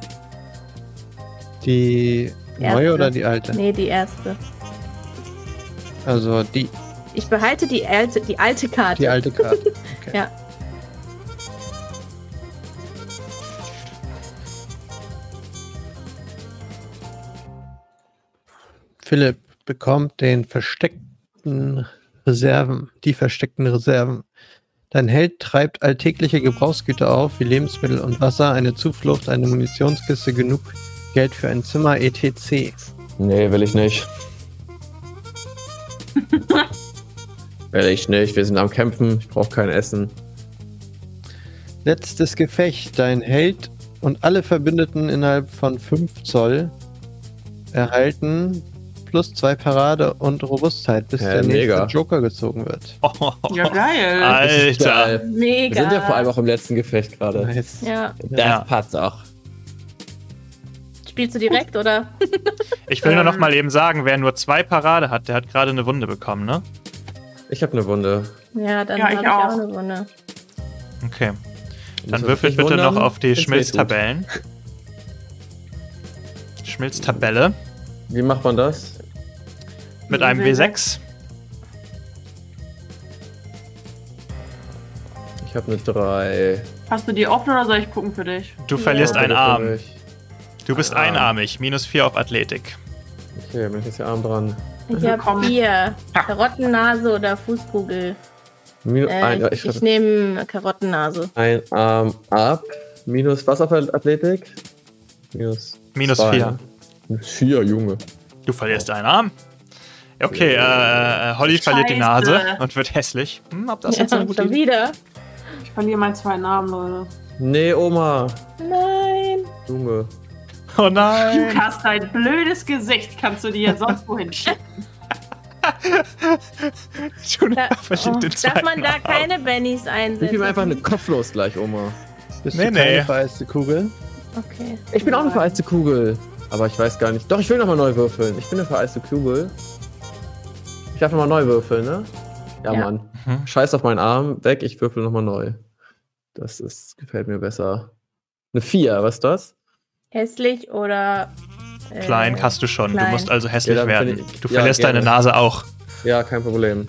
Die Erste. neue oder die alte? Nee, die erste. Also die, Ich behalte die alte, die alte Karte. die alte Karte. Okay. Ja. Philipp bekommt den versteckten Reserven, die versteckten Reserven. Dein Held treibt alltägliche Gebrauchsgüter auf, wie Lebensmittel und Wasser, eine Zuflucht, eine Munitionskiste, genug Geld für ein Zimmer, etc. Nee, will ich nicht. will ich nicht. Wir sind am Kämpfen. Ich brauche kein Essen. Letztes Gefecht. Dein Held und alle Verbündeten innerhalb von 5 Zoll erhalten plus 2 Parade und Robustheit, bis Ja, der nächste mega. Joker gezogen wird. Ja, geil. Alter. geil. Wir Mega. sind ja vor allem auch im letzten Gefecht gerade. Nice. Ja. Das Ja. passt auch. Spielst du direkt, oder? Ich will nur noch mal eben sagen, wer nur zwei Parade hat, der hat gerade eine Wunde bekommen, ne? Ich habe eine Wunde. Ja, dann Ja, habe ich ich auch auch. eine Wunde. Okay. Dann würfelt mich bitte wundern, noch auf die. Schmilztabellen. Schmilztabelle Wie macht man das? mit einem W6. Ich habe eine 3. Hast du die offen oder soll ich gucken für dich? Du verlierst Ja. einen Arm. Du bist Arm. einarmig. Minus 4 auf Athletik. Okay, bin ich jetzt hier Arm dran. Ich habe Willkommen. vier. Karottennase oder Fußkugel. Minus Äh, ein, ich ich ich nehme Karottennase. ein Arm ab. Minus was auf Athletik? Minus. Minus zwei. vier. Minus 4, Junge. Du verlierst einen Arm. Okay, äh, äh, Holly verliert die Scheiße. Nase und wird hässlich. Hm, ob das Ja, jetzt eine gute Idee wieder. Ich verliere meinen zwei Namen, Leute. Nee, Oma. Nein. Junge. Oh nein. Lukas, dein blödes Gesicht kannst du dir sonst wohin schicken. Junior Da, oh, den darf man da keine Bennys einsetzen? ihm einfach eine kopflos gleich, Oma. Bist Nee, du keine nee. vereiste Kugel? Okay. Ich bin auch eine vereiste Kugel. Aber ich weiß gar nicht. Doch, ich will nochmal neu würfeln. Ich bin eine vereiste Kugel. Ich darf nochmal neu würfeln, ne? Ja, Ja. Mann. Mhm. Scheiß auf meinen Arm. Weg, ich würfel nochmal neu. Das ist, gefällt mir besser. Eine 4, was ist das? Hässlich oder. äh, Klein hast du schon. Du klein. musst also hässlich Ja, werden. ich- Du ja, verlierst gerne. deine Nase auch. Ja, kein Problem.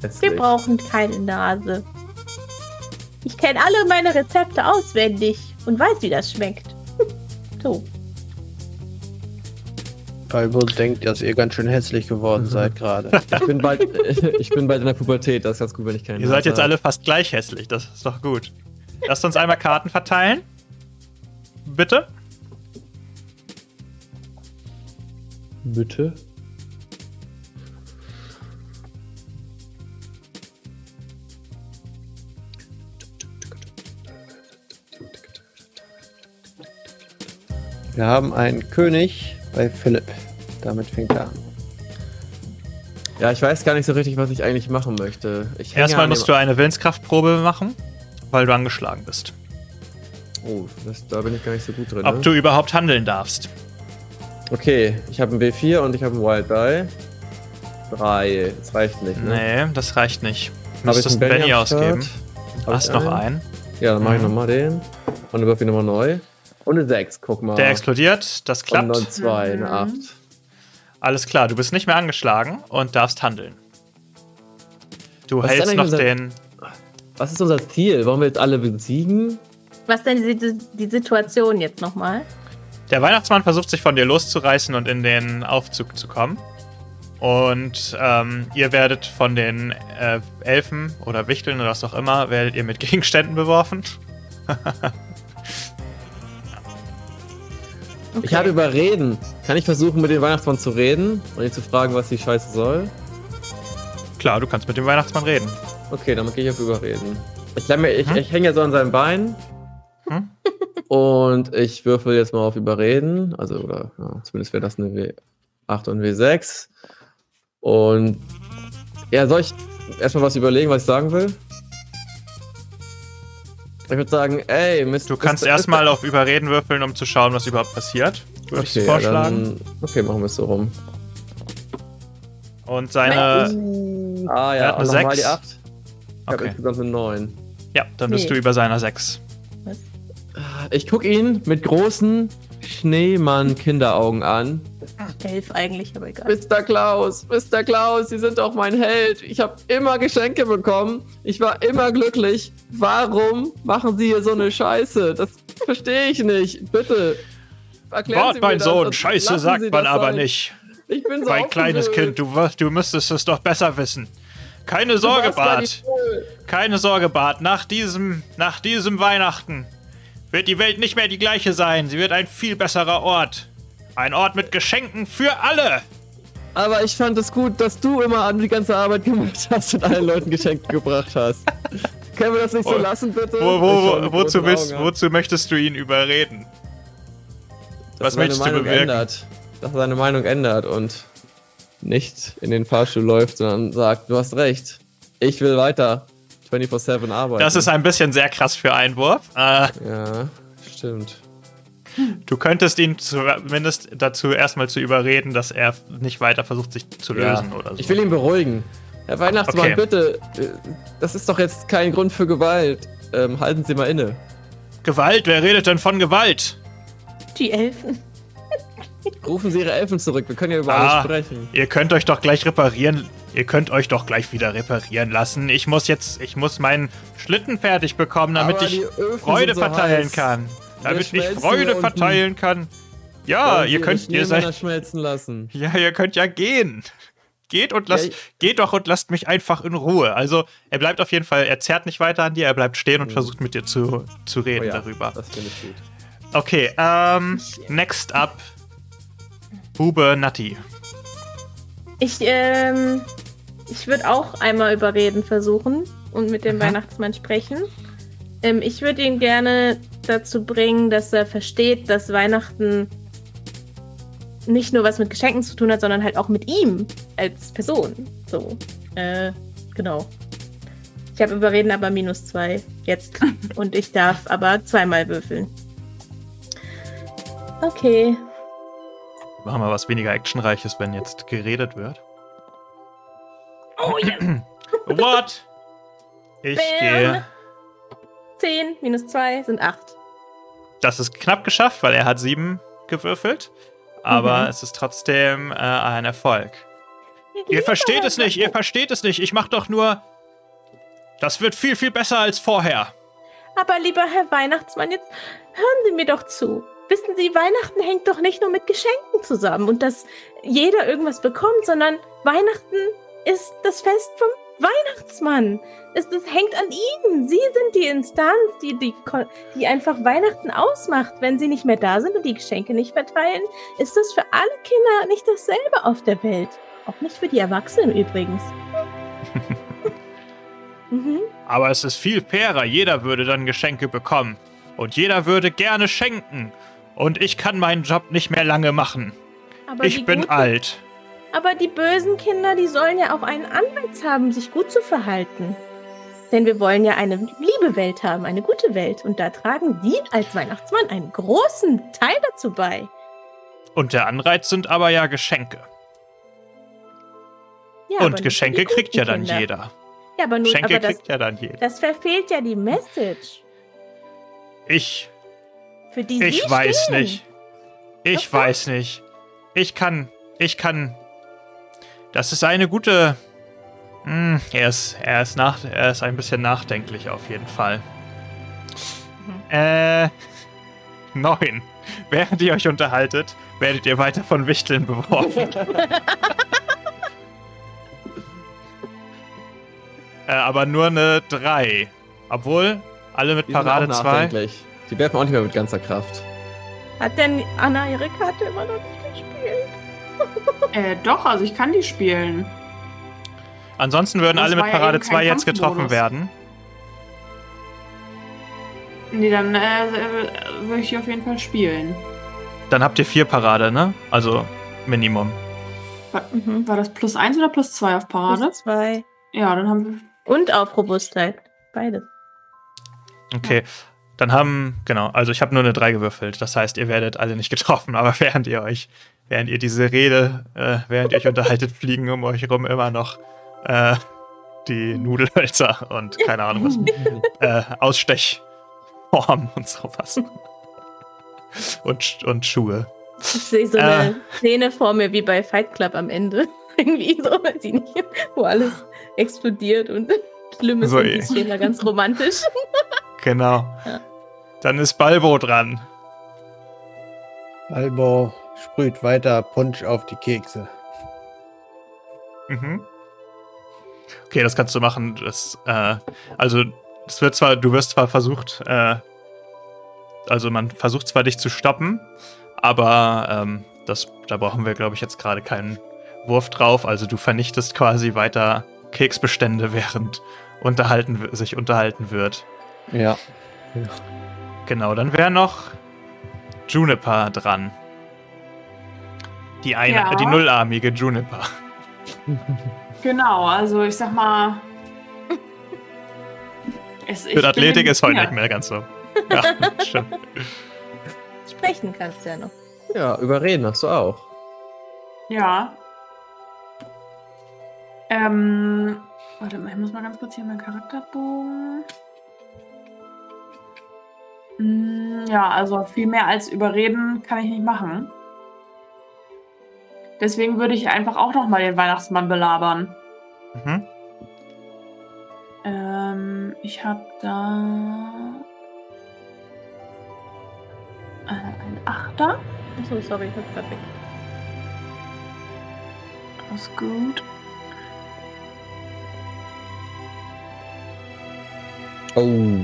Wir Hässlich. brauchen keine Nase. Ich kenne alle meine Rezepte auswendig und weiß, wie das schmeckt. so. Balbo denkt, dass ihr ganz schön hässlich geworden seid gerade. Ich bin, bald, ich bin bald in der Pubertät. Das ist ganz gut, wenn ich keine Ihr seid jetzt alle fast gleich hässlich. Das ist doch gut. Lasst uns einmal Karten verteilen. Bitte. Bitte? Wir haben einen König bei Philipp. Damit fängt er an. Ja, ich weiß gar nicht so richtig, was ich eigentlich machen möchte. Ich Erstmal musst du eine Willenskraftprobe machen, weil du angeschlagen bist. Oh, das, da bin ich gar nicht so gut drin. Ob ne? du überhaupt handeln darfst. Okay, ich habe einen W4 und ich habe einen Wild Die. Drei. Das reicht nicht, ne? Nee, das reicht nicht. Du müsstest einen Benny ausgeben. Hab Hast noch einen? einen. Ja, dann mache ich Mhm. nochmal den. Und dann würfel ich nochmal neu. Und eine 6, guck mal. Der explodiert, das Und klappt. dann 2, eine Mhm. 8. Alles klar, du bist nicht mehr angeschlagen und darfst handeln. Du Was ist hältst noch eigentlich den. Was ist unser Ziel? Wollen wir jetzt alle besiegen? Was denn die, die Situation jetzt nochmal? Der Weihnachtsmann versucht sich von dir loszureißen und in den Aufzug zu kommen. Und ähm, ihr werdet von den äh, Elfen oder Wichteln oder was auch immer, werdet ihr mit Gegenständen beworfen. Ich habe überreden. Kann ich versuchen, mit dem Weihnachtsmann zu reden und ihn zu fragen, was die Scheiße soll? Klar, du kannst mit dem Weihnachtsmann reden. Okay, dann gehe ich auf Überreden. Ich, ich, Hm? ich hänge ja so an seinem Bein. Hm? Und ich würfel jetzt mal auf Überreden. Also, oder ja, zumindest wäre das eine W8 und W6. Und ja, soll ich erstmal was überlegen, was ich sagen will? Ich würde sagen, ey, Mist. Du kannst erstmal auf Überreden würfeln, um zu schauen, was überhaupt passiert. Würde Okay, ich vorschlagen. dann, okay, machen wir es so rum. Und seine. Ah Er ja, hat eine und nochmal sechs. die 8. Ich habe Okay. insgesamt eine 9. Ja, dann bist Nee. du über seiner 6. Ich gucke ihn mit großen Schneemann-Kinderaugen an. Elf eigentlich, aber egal. Mr. Klaus, Mr. Klaus, Sie sind doch mein Held. Ich habe immer Geschenke bekommen. Ich war immer glücklich. Warum machen Sie hier so eine Scheiße? Das verstehe ich nicht. Bitte. Erklären Wart, Sie mir mein das Sohn, Scheiße sagt man aber sein. nicht. Ich bin so Mein kleines. Kind, du, wirst- du müsstest es doch besser wissen. Keine Sorge, Bart. Keine Sorge, Bart. Nach diesem, nach diesem Weihnachten wird die Welt nicht mehr die gleiche sein. Sie wird ein viel besserer Ort. Ein Ort mit Geschenken für alle. Aber ich fand es gut, dass du immer an die ganze Arbeit gemacht hast und allen Leuten Geschenke gebracht hast. Können wir das nicht so Wo- lassen, bitte? Wo, wo, mit wozu, an. wozu möchtest du ihn überreden? dass Was er seine möchtest du Meinung bewirken? Ändert, dass er seine Meinung ändert und nicht in den Fahrstuhl läuft, sondern sagt, du hast recht. Ich will weiter 24-7 arbeiten. Das ist ein bisschen sehr krass für Einwurf. Äh, Ja, stimmt. du könntest ihn zumindest dazu erstmal zu überreden, dass er nicht weiter versucht, sich zu lösen ja. oder so. Ich will ihn beruhigen. Herr Weihnachtsmann, Okay. bitte. äh, Das ist doch jetzt kein Grund für Gewalt. Ähm, halten Sie mal inne. Gewalt? Wer redet denn von Gewalt? Die Elfen. Rufen Sie Ihre Elfen zurück. Wir können ja über Ah. alles sprechen. Ihr könnt euch doch gleich reparieren. Ihr könnt euch doch gleich wieder reparieren lassen. Ich muss jetzt, ich muss meinen Schlitten fertig bekommen, damit Aber ich Freude so verteilen heiß. kann. Damit ich Freude verteilen kann. Ja, ihr könnt, ihr seid, schmelzen lassen. ja, ihr könnt ja gehen. Geht und lasst, Ja, geht doch und lasst mich einfach in Ruhe. Also, er bleibt auf jeden Fall, er zerrt nicht weiter an dir, er bleibt stehen und versucht mit dir zu, zu Oh reden ja, darüber. Das finde ich gut. Okay, ähm, next up. Bube Natti. Ich, ähm, ich würde auch einmal überreden versuchen und mit dem Mhm. Weihnachtsmann sprechen. Ähm, ich würde ihn gerne dazu bringen, dass er versteht, dass Weihnachten nicht nur was mit Geschenken zu tun hat, sondern halt auch mit ihm als Person. So, äh, genau. Ich habe überreden aber minus zwei jetzt. und ich darf aber zweimal würfeln. Okay. Machen wir was weniger Actionreiches, wenn jetzt geredet wird. Oh ja. What? Ich Bam. gehe. 10 minus 2 sind 8. Das ist knapp geschafft, weil er hat sieben gewürfelt. Aber Mhm. es ist trotzdem äh, ein Erfolg. Ihr versteht es nicht, ihr versteht es nicht. Ich mach doch nur. Das wird viel, viel besser als vorher. Aber lieber Herr Weihnachtsmann, jetzt hören Sie mir doch zu. Wissen Sie, Weihnachten hängt doch nicht nur mit Geschenken zusammen und dass jeder irgendwas bekommt, sondern Weihnachten ist das Fest vom Weihnachtsmann. Es, es hängt an Ihnen. Sie sind die Instanz, die, die, die einfach Weihnachten ausmacht. Wenn Sie nicht mehr da sind und die Geschenke nicht verteilen, ist das für alle Kinder nicht dasselbe auf der Welt. Auch nicht für die Erwachsenen übrigens. mhm. Aber es ist viel fairer. Jeder würde dann Geschenke bekommen. Und jeder würde gerne schenken. Und ich kann meinen Job nicht mehr lange machen. Aber ich bin guten- alt. Aber die bösen Kinder, die sollen ja auch einen Anreiz haben, sich gut zu verhalten. Denn wir wollen ja eine liebe Welt haben, eine gute Welt. Und da tragen die als Weihnachtsmann einen großen Teil dazu bei. Und der Anreiz sind aber ja Geschenke. Ja, Und Geschenke kriegt ja dann Kinder. jeder. Ja, aber nur, Geschenke aber das, kriegt ja dann jeder. das verfehlt ja die Message. Ich, Für die ich Sie weiß stehen. nicht. Ich doch. weiß nicht. Ich kann, ich kann. Das ist eine gute. Hm, er ist, er ist nach, er ist ein bisschen nachdenklich auf jeden Fall. Äh, neun. Während ihr euch unterhaltet, werdet ihr weiter von Wichteln beworfen. äh, aber nur eine drei. Obwohl, alle mit Parade auch 2. Die werfen auch nicht mehr mit ganzer Kraft. Hat denn Anna ihre Karte immer noch nicht gespielt? Äh, doch, also ich kann die spielen. Ansonsten würden Das alle war mit ja Parade eben 2 kein jetzt getroffen werden. Nee, dann äh, würde ich die auf jeden Fall spielen. Dann habt ihr vier Parade, ne? Also Minimum. Mhm. War das plus eins oder plus zwei auf Parade? Plus zwei. Ja, dann haben wir. Und auf Robustheit. Beides. Okay. Dann haben, genau, also ich habe nur eine 3 gewürfelt. Das heißt, ihr werdet alle nicht getroffen, aber während ihr euch, während ihr diese Rede, äh, während ihr euch unterhaltet, fliegen um euch rum immer noch äh, die Nudelhölzer und keine Ahnung was. äh, Ausstechform und sowas. und, und Schuhe. Ich sehe so eine Szene vor mir wie bei Fight Club am Ende. Irgendwie so, weiß ich nicht, wo alles explodiert und schlimm ist So, und eh. die da ganz romantisch. Genau. Ja. Dann ist Balbo dran. Albo sprüht weiter Punsch auf die Kekse. Mhm. Okay, das kannst du machen. Das, äh, also, es wird zwar, du wirst zwar versucht, äh, also man versucht zwar dich zu stoppen, aber ähm, das, da brauchen wir, glaube ich, jetzt gerade keinen Wurf drauf. Also du vernichtest quasi weiter Keksbestände, während unterhalten, sich unterhalten wird. Ja. Genau, dann wäre noch Juniper dran. Die eine, Ja. die nullarmige Juniper. Genau, also ich sag mal. Es, ich Für Athletik ist heute ja. nicht mehr ganz so. Ja, stimmt. Sprechen kannst du ja noch. Ja, überreden hast du auch. Ja. Ähm, warte mal, ich muss mal ganz kurz hier meinen Charakterbogen. Mm, Ja, also viel mehr als überreden kann ich nicht machen. Deswegen würde ich einfach auch noch mal den Weihnachtsmann belabern. Mhm. Ähm, ich habe da äh, ein Achter. Achso, sorry, ich hab grad weg. Das ist gut. Oh.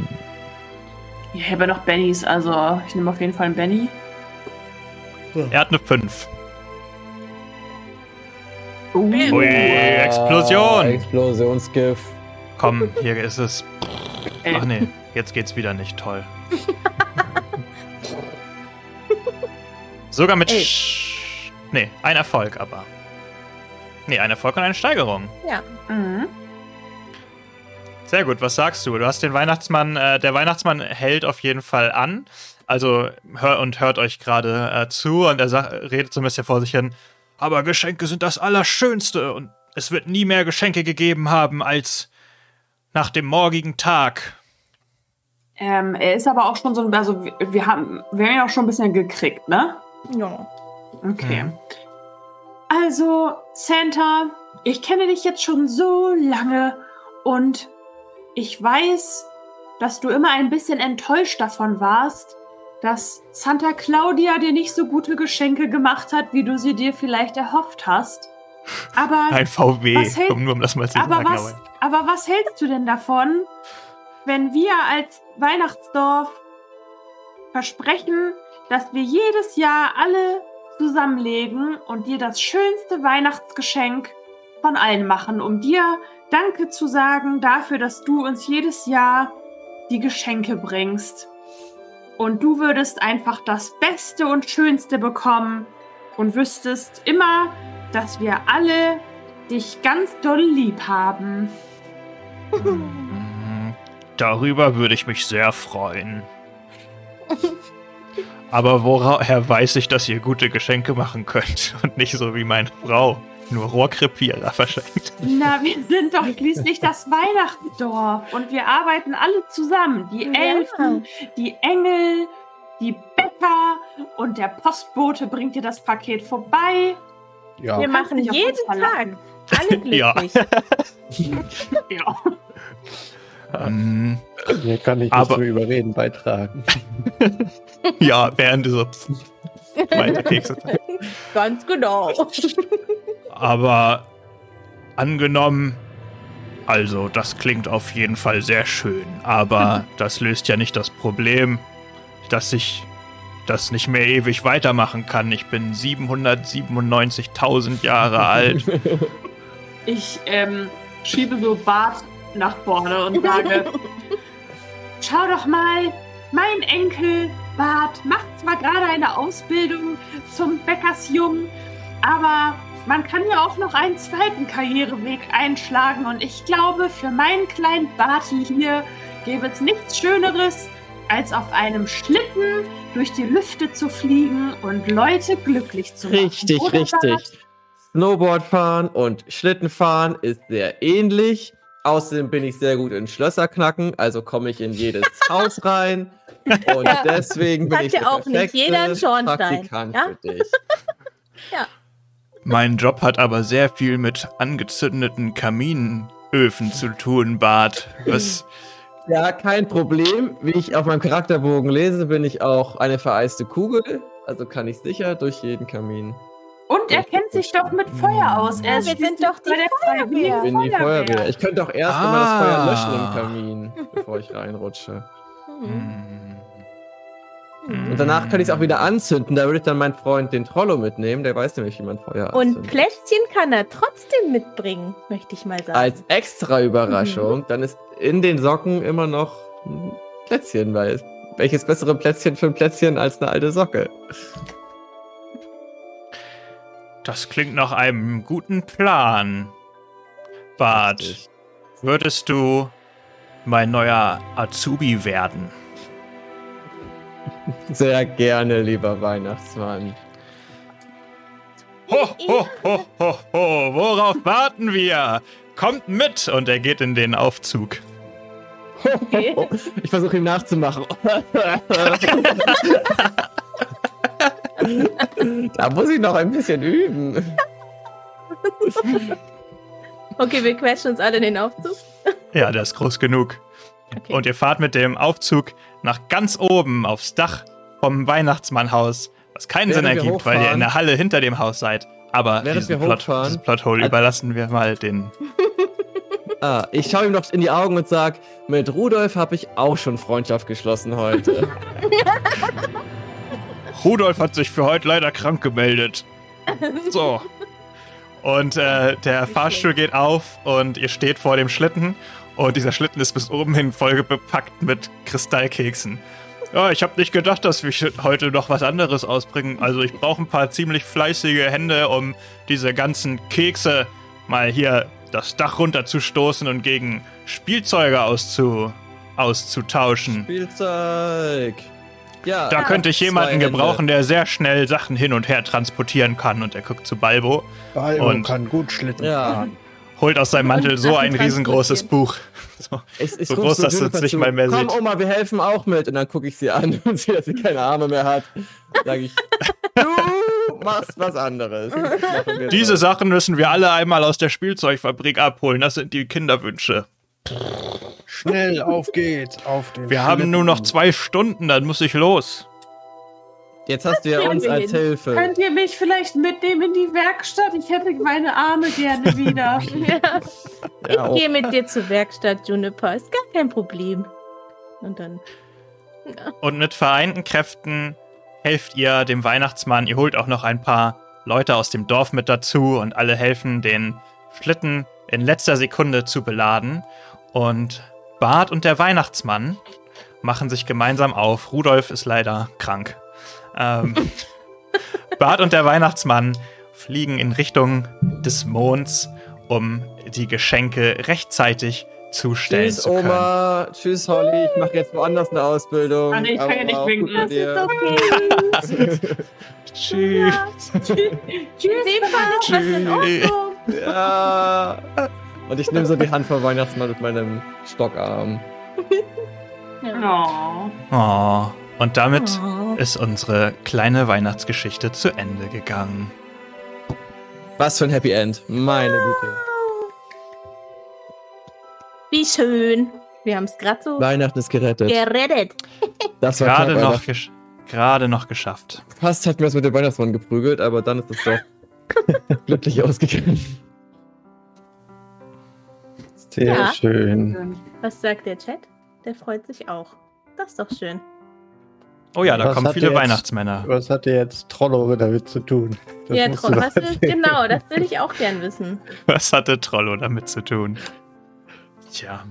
Ich habe ja noch Bennys, also ich nehme auf jeden Fall einen Benny. Er hat eine 5. Uh, Ui, Explosion! Explosionsgift. Komm, hier ist es. Elf. Ach nee, jetzt geht's wieder nicht toll. Sogar mit. Sch nee, ein Erfolg aber. Nee, ein Erfolg und eine Steigerung. Ja. Mhm. Sehr gut, was sagst du? Du hast den Weihnachtsmann, äh, der Weihnachtsmann hält auf jeden Fall an. Also hör und hört euch gerade äh, zu und er redet so ein bisschen vor sich hin. Aber Geschenke sind das Allerschönste und es wird nie mehr Geschenke gegeben haben als nach dem morgigen Tag. Ähm, er ist aber auch schon so, also wir, wir haben, wir haben ihn auch schon ein bisschen gekriegt, ne? Ja. Okay. Mhm. Also, Santa, ich kenne dich jetzt schon so lange und ich weiß, dass du immer ein bisschen enttäuscht davon warst, dass Santa Claudia dir nicht so gute Geschenke gemacht hat, wie du sie dir vielleicht erhofft hast. Aber, Ein VW, Was hält- um nur um das mal zu aber, sagen. was, aber was hältst du denn davon, wenn wir als Weihnachtsdorf versprechen, dass wir jedes Jahr alle zusammenlegen und dir das schönste Weihnachtsgeschenk von allen machen, um dir Danke zu sagen dafür, dass du uns jedes Jahr die Geschenke bringst. Und du würdest einfach das Beste und Schönste bekommen und wüsstest immer, dass wir alle dich ganz doll lieb haben. Mm, Darüber würde ich mich sehr freuen. Aber woher weiß ich, dass ihr gute Geschenke machen könnt und nicht so wie meine Frau? Nur Rohrkrepierer verschenkt. Na, wir sind doch schließlich das Weihnachtsdorf und wir arbeiten alle zusammen. Die Ja. Elfen, die Engel, die Bäcker und der Postbote bringt dir das Paket vorbei. Ja. Wir machen jeden. Tag alle Ja. glücklich. Ja. Ähm, Hier kann ich Aber- nicht zum Überreden beitragen. ja, während dieser weiter Kekse. Ganz genau. Aber angenommen, also das klingt auf jeden Fall sehr schön, aber das löst ja nicht das Problem, dass ich das nicht mehr ewig weitermachen kann. Ich bin 797.000 Jahre alt. Ich ähm, schiebe so Bart nach vorne und sage: Schau doch mal, mein Enkel Bart macht zwar gerade eine Ausbildung zum Bäckersjungen, aber man kann ja auch noch einen zweiten Karriereweg einschlagen und ich glaube, für meinen kleinen Barty hier gäbe es nichts Schöneres, als auf einem Schlitten durch die Lüfte zu fliegen und Leute glücklich zu machen. Richtig, Oder, richtig. Bart? Snowboard fahren und Schlitten fahren ist sehr ähnlich. Außerdem bin ich sehr gut in Schlösser knacken, also komme ich in jedes Haus rein. Und Ja. deswegen bin Hat ich ja der auch nicht jeder Schornstein, Praktikant ja? für dich. Mein Job hat aber sehr viel mit angezündeten Kaminöfen zu tun, Bart. Was Ja, kein Problem. Wie ich auf meinem Charakterbogen lese, bin ich auch eine vereiste Kugel. Also kann ich sicher durch jeden Kamin. Und er kennt sich doch mit Feuer aus. Er Ja, wir sind doch die Feuerwehr. Ich bin die Feuerwehr. Ich könnte auch erst mal das Ah. Feuer löschen im Kamin, bevor ich reinrutsche. Mhm. Und danach kann ich es auch wieder anzünden. Da würde ich dann meinen Freund, den Trollo, mitnehmen. Der weiß nämlich, wie man Feuer Und anzündet. Plätzchen kann er trotzdem mitbringen, möchte ich mal sagen. Als extra Überraschung, dann ist in den Socken immer noch ein Plätzchen, weil welches bessere Plätzchen für ein Plätzchen als eine alte Socke? das klingt nach einem guten Plan. Bart, würdest du mein neuer Azubi werden? Sehr gerne, lieber Weihnachtsmann. Ho, ho, ho, ho, ho, worauf warten wir? Kommt mit! Und er geht in den Aufzug. Okay. Ich versuche ihm nachzumachen. da muss ich noch ein bisschen üben. okay, wir quetschen uns alle in den Aufzug. Ja, der ist groß genug. Okay. Und ihr fahrt mit dem Aufzug nach ganz oben aufs Dach vom Weihnachtsmannhaus, was keinen Während Sinn ergibt, weil ihr in der Halle hinter dem Haus seid. Aber diesen wir Plot, diesen Plothole Also- überlassen wir mal den. Ah, ich schaue ihm noch in die Augen und sage, mit Rudolf habe ich auch schon Freundschaft geschlossen heute. Rudolf hat sich für heute leider krank gemeldet. So. Und äh, der Fahrstuhl geht auf und ihr steht vor dem Schlitten. Und dieser Schlitten ist bis oben hin voll bepackt mit Kristallkeksen. Ja, ich habe nicht gedacht, dass wir heute noch was anderes ausbringen. Also ich brauche ein paar ziemlich fleißige Hände, um diese ganzen Kekse mal hier das Dach runterzustoßen und gegen Spielzeuge auszu auszutauschen. Spielzeug. Ja. Da könnte ich jemanden gebrauchen, der sehr schnell Sachen hin und her transportieren kann. Und er guckt zu Balbo, Balbo Und- kann gut Schlitten Ja. fahren. holt aus seinem Mantel so ein riesengroßes Buch. So. Es ist So gut, groß, dass Juniper es nicht mal mehr Komm, sieht. Oma, wir helfen auch mit. Und dann gucke ich sie an und sehe, dass sie keine Arme mehr hat. Sage ich, du machst was anderes. Diese so. Sachen müssen wir alle einmal aus der Spielzeugfabrik abholen. Das sind die Kinderwünsche. Schnell, auf geht's, auf den Wir haben nur noch zwei Stunden, dann muss ich los. Jetzt hast du ja uns wir als hin. Hilfe. Könnt ihr mich vielleicht mitnehmen in die Werkstatt? Ich hätte meine Arme gerne wieder. Ja. Ja. Ich gehe mit dir zur Werkstatt, Juniper. Ist gar kein Problem. Und dann. Und mit vereinten Kräften helft ihr dem Weihnachtsmann. Ihr holt auch noch ein paar Leute aus dem Dorf mit dazu und alle helfen, den Schlitten in letzter Sekunde zu beladen. Und Bart und der Weihnachtsmann machen sich gemeinsam auf. Rudolf ist leider krank. Ähm, Bart und der Weihnachtsmann fliegen in Richtung des Monds, um die Geschenke rechtzeitig zustellen Tschüss, zu können. Oma. Tschüss, Holly. Ich mache jetzt woanders eine Ausbildung. Ah, nee, ich kann ja nicht winken. Das ist okay. Tschüss. Ist das in Ordnung. Ja. Und ich nehme so die Hand vom Weihnachtsmann mit meinem Stockarm. Oh. Oh. Und damit Oh. ist unsere kleine Weihnachtsgeschichte zu Ende gegangen. Was für ein Happy End. Meine Güte. Wie schön. Wir haben es gerade so Weihnachten ist gerettet. gerettet. Das war Gerade knapp, noch, gesch gerade noch geschafft. Fast hätten wir es mit dem Weihnachtsmann geprügelt, aber dann ist es doch glücklich ausgegangen. Sehr Ja. schön. Was sagt der Chat? Der freut sich auch. Das ist doch schön. Oh ja, da Was kommen viele der jetzt- Weihnachtsmänner. Was hat dir jetzt Trollo damit zu tun? Das ja, musst Tro- du doch was ist, erzählen. genau, das will ich auch gern wissen. Was hatte Trollo damit zu tun? Tja,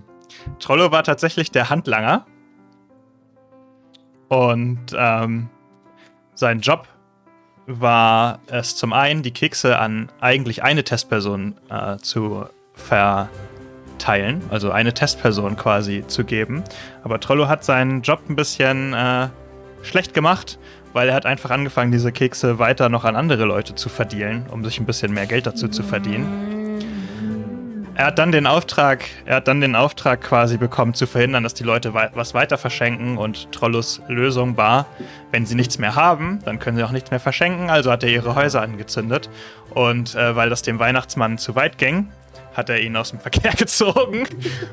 Trollo war tatsächlich der Handlanger. Und ähm, sein Job war es zum einen, die Kekse an eigentlich eine Testperson äh, zu verteilen, also eine Testperson quasi zu geben. Aber Trollo hat seinen Job ein bisschen äh, schlecht gemacht, weil er hat einfach angefangen, diese Kekse weiter noch an andere Leute zu verdienen, um sich ein bisschen mehr Geld dazu zu verdienen. Er hat dann den Auftrag, er hat dann den Auftrag quasi bekommen, zu verhindern, dass die Leute was weiter verschenken und Trollos Lösung war, wenn sie nichts mehr haben, dann können sie auch nichts mehr verschenken, also hat er ihre Häuser angezündet und äh, weil das dem Weihnachtsmann zu weit ging, hat er ihn aus dem Verkehr gezogen,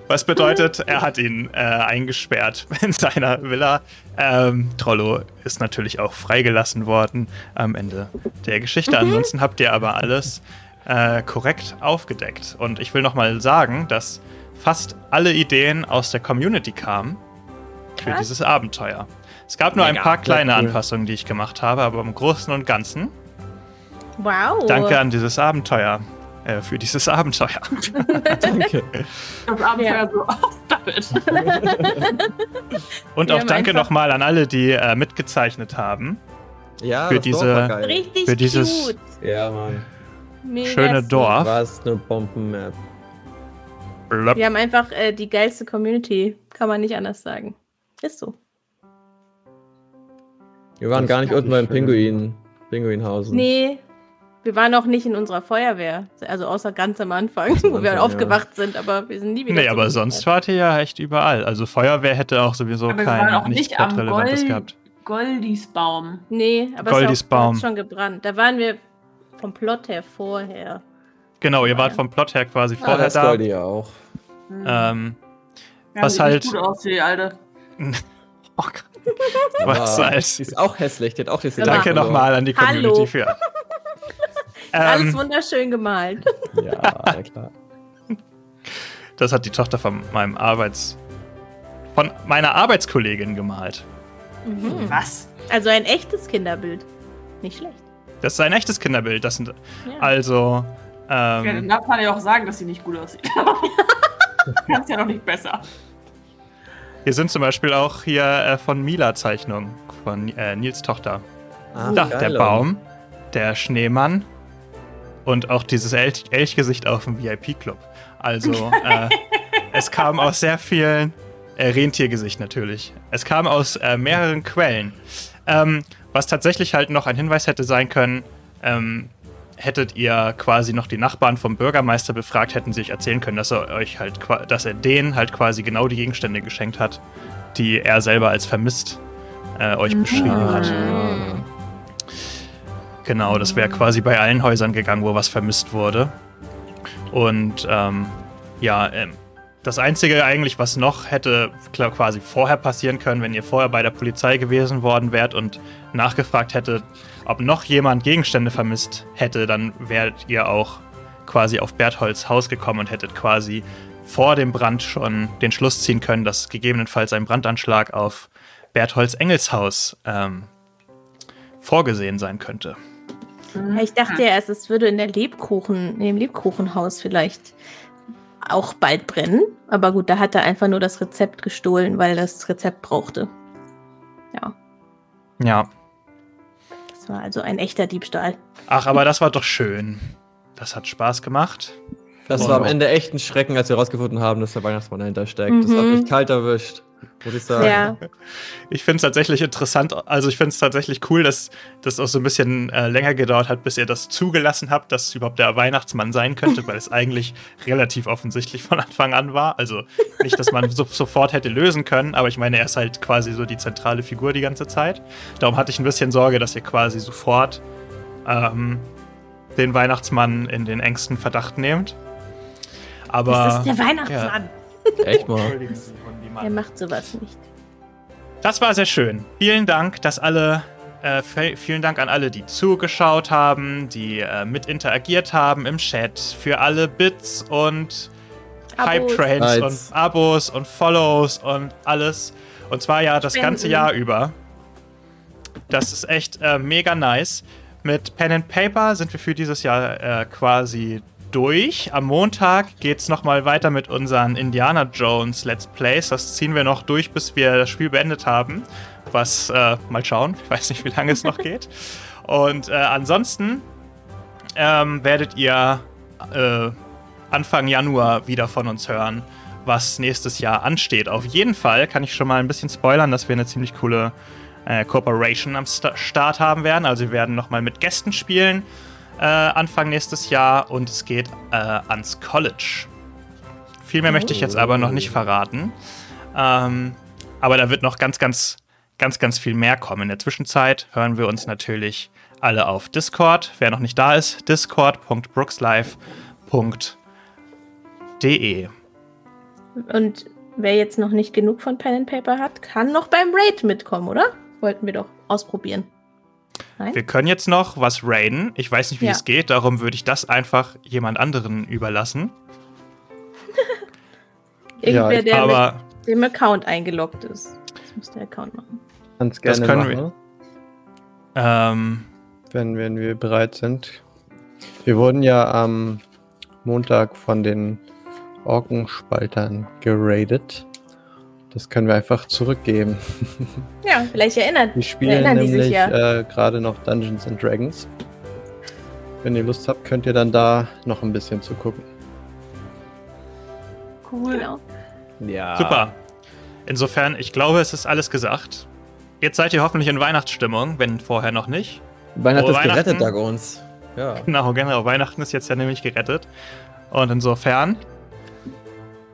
was bedeutet, er hat ihn äh, eingesperrt in seiner Villa. Ähm, Trollo ist natürlich auch freigelassen worden am Ende der Geschichte. Ansonsten habt ihr aber alles äh, korrekt aufgedeckt. Und ich will nochmal sagen, dass fast alle Ideen aus der Community kamen für Krass. dieses Abenteuer. Es gab nur ein Mega. paar kleine cool. Anpassungen, die ich gemacht habe, aber im Großen und Ganzen Wow. danke an dieses Abenteuer. Äh, für dieses Abenteuer. Danke. Das Abenteuer Ja. so, oh, stop it. Und Wir auch danke nochmal an alle, die äh, mitgezeichnet haben. Ja, Für diese- war geil. Richtig für dieses- cute. Ja, Mann. Mega Schöne. Dorf. Was eine Bomben-Map. Wir haben einfach äh, die geilste Community. Kann man nicht anders sagen. Ist so. Wir waren Das gar nicht unten beim. Pinguin. Pinguinhausen. Nee, wir waren auch nicht in unserer Feuerwehr. Also außer ganz am Anfang, wo wir aufgewacht sind, aber wir sind nie wieder Nee, aber sonst wart ihr ja echt überall. Also Feuerwehr hätte auch sowieso Aber waren auch kein nicht nichts am Relevantes Gold- gehabt. Goldisbaum. Nee, aber Goldis es Baum. schon gebrannt. Da waren wir vom Plot her vorher. Genau, ihr wart vom Plot her quasi vorher das da. Goldi ja auch. Hm. Ähm, Ja, was halt- Nicht gut aus, die Alte. oh Gott. Was Die ist auch hässlich. Die hat auch Sag Danke mal. nochmal an die Community Hallo. für. Alles ähm, wunderschön gemalt. Ja, klar. das hat die Tochter von meinem Arbeits. von meiner Arbeitskollegin gemalt. Mhm. Was? Also ein echtes Kinderbild. Nicht schlecht. Das ist ein echtes Kinderbild. Das sind Ja. also. Ja, dann Ähm, darf man ja auch sagen, dass sie nicht gut aussieht. Kannst ja noch nicht besser. hier sind zum Beispiel auch hier äh, von Mila Zeichnungen von äh, Nils Tochter. Ah, Da, der. Baum, der Schneemann und auch dieses Elch Elchgesicht auf dem VIP-Club. Also, äh, es kam aus sehr vielen. Äh, Rentiergesicht natürlich. Es kam aus äh, mehreren Quellen. Ähm, was tatsächlich halt noch ein Hinweis hätte sein können, ähm, hättet ihr quasi noch die Nachbarn vom Bürgermeister befragt, hätten sie euch erzählen können, dass er euch halt, dass er denen halt quasi genau die Gegenstände geschenkt hat, die er selber als vermisst äh, euch beschrieben hat. Genau, das wäre quasi bei allen Häusern gegangen, wo was vermisst wurde. Und ähm, ja, ähm, das Einzige eigentlich, was noch hätte klar, quasi vorher passieren können, wenn ihr vorher bei der Polizei gewesen worden wärt und nachgefragt hättet, ob noch jemand Gegenstände vermisst hätte, dann wärt ihr auch quasi auf Bertholds Haus gekommen und hättet quasi vor dem Brand schon den Schluss ziehen können, dass gegebenenfalls ein Brandanschlag auf Bertholds Engelshaus ähm, vorgesehen sein könnte. Ja, Ich dachte ja erst, es würde in der Lebkuchen, in dem Lebkuchenhaus vielleicht auch bald brennen. Aber gut, da hat er einfach nur das Rezept gestohlen, weil er das Rezept brauchte. Ja, Ja. das war also ein echter Diebstahl. Ach, aber das war doch schön. Das hat Spaß gemacht. Das Oh war am. Ende echt ein Schrecken, als wir herausgefunden haben, dass der Weihnachtsmann dahinter steckt. Das hat Mhm. mich kalt erwischt, muss ich sagen. Ja. Ich finde es tatsächlich interessant, also ich finde es tatsächlich cool, dass das auch so ein bisschen äh, länger gedauert hat, bis ihr das zugelassen habt, dass überhaupt der Weihnachtsmann sein könnte, weil es eigentlich relativ offensichtlich von Anfang an war. Also nicht, dass man so, sofort hätte lösen können, aber ich meine, er ist halt quasi so die zentrale Figur die ganze Zeit. Darum hatte ich ein bisschen Sorge, dass ihr quasi sofort ähm, den Weihnachtsmann in den engsten Verdacht nehmt. Aber. Das ist der Weihnachtsmann. Echt mal. Hundimann. Er macht sowas nicht. Das war sehr schön. Vielen Dank, dass alle, äh, vielen Dank an alle, die zugeschaut haben, die äh, mit interagiert haben im Chat, für alle Bits und. Hype Trains Lights. und Abos und Follows und alles. Und zwar ja das Spenden. ganze Jahr über. Das ist echt äh, mega nice. Mit Pen and Paper sind wir für dieses Jahr äh, quasi durch. Am Montag geht es nochmal weiter mit unseren Indiana Jones Let's Plays. Das ziehen wir noch durch, bis wir das Spiel beendet haben. Was, äh, mal schauen. Ich weiß nicht, wie lange es noch geht. Und äh, ansonsten ähm, werdet ihr äh, Anfang Januar wieder von uns hören, was nächstes Jahr ansteht. Auf jeden Fall kann ich schon mal ein bisschen spoilern, dass wir eine ziemlich coole äh, Cooperation am Sta Start haben werden. Also wir werden nochmal mit Gästen spielen äh, Anfang nächstes Jahr und es geht äh, ans College. Viel mehr möchte ich jetzt aber noch nicht verraten. Ähm, aber da wird noch ganz, ganz, ganz, ganz viel mehr kommen. In der Zwischenzeit hören wir uns natürlich alle auf Discord. Wer noch nicht da ist, discord.brookslife.de. Und wer jetzt noch nicht genug von Pen and Paper hat, kann noch beim Raid mitkommen, oder? Wollten wir doch ausprobieren. Nein? Wir können jetzt noch was raiden. Ich weiß nicht, wie Ja. es geht, darum würde ich das einfach jemand anderen überlassen. Irgendwer, ich- der Aber mit dem Account eingeloggt ist. Das muss der Account machen. Ganz Das gerne können machen, ähm, wenn, wenn wir bereit sind. Wir wurden ja am Montag von den Orkenspaltern geradet. Das können wir einfach zurückgeben. Ja, vielleicht erinnert. Die spielen Erinnern die sich nämlich ja. äh, gerade noch Dungeons and Dragons. Wenn ihr Lust habt, könnt ihr dann da noch ein bisschen zu gucken. Cool. Genau. Ja. super. Insofern, ich glaube, es ist alles gesagt. Jetzt seid ihr hoffentlich in Weihnachtsstimmung, wenn vorher noch nicht. Weihnachten ist gerettet. Dagons. Ja. Genau, genau. Weihnachten ist jetzt ja nämlich gerettet. Und insofern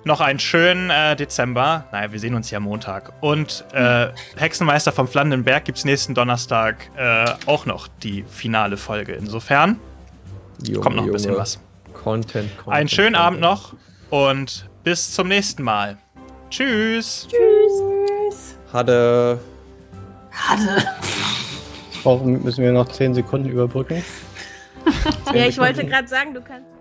noch einen schönen äh, Dezember. Naja, wir sehen uns ja Montag. Und äh, Hexenmeister vom Flandenberg gibt es nächsten Donnerstag äh, auch noch die finale Folge. Insofern Junge, kommt noch ein bisschen Junge. was. Content, Content. Einen schönen Content. Abend noch und bis zum nächsten Mal. Tschüss. Tschüss. Hatte. Hatte. Brauchen, müssen wir noch 10 Sekunden überbrücken? Ja, ich wollte gerade sagen, du kannst.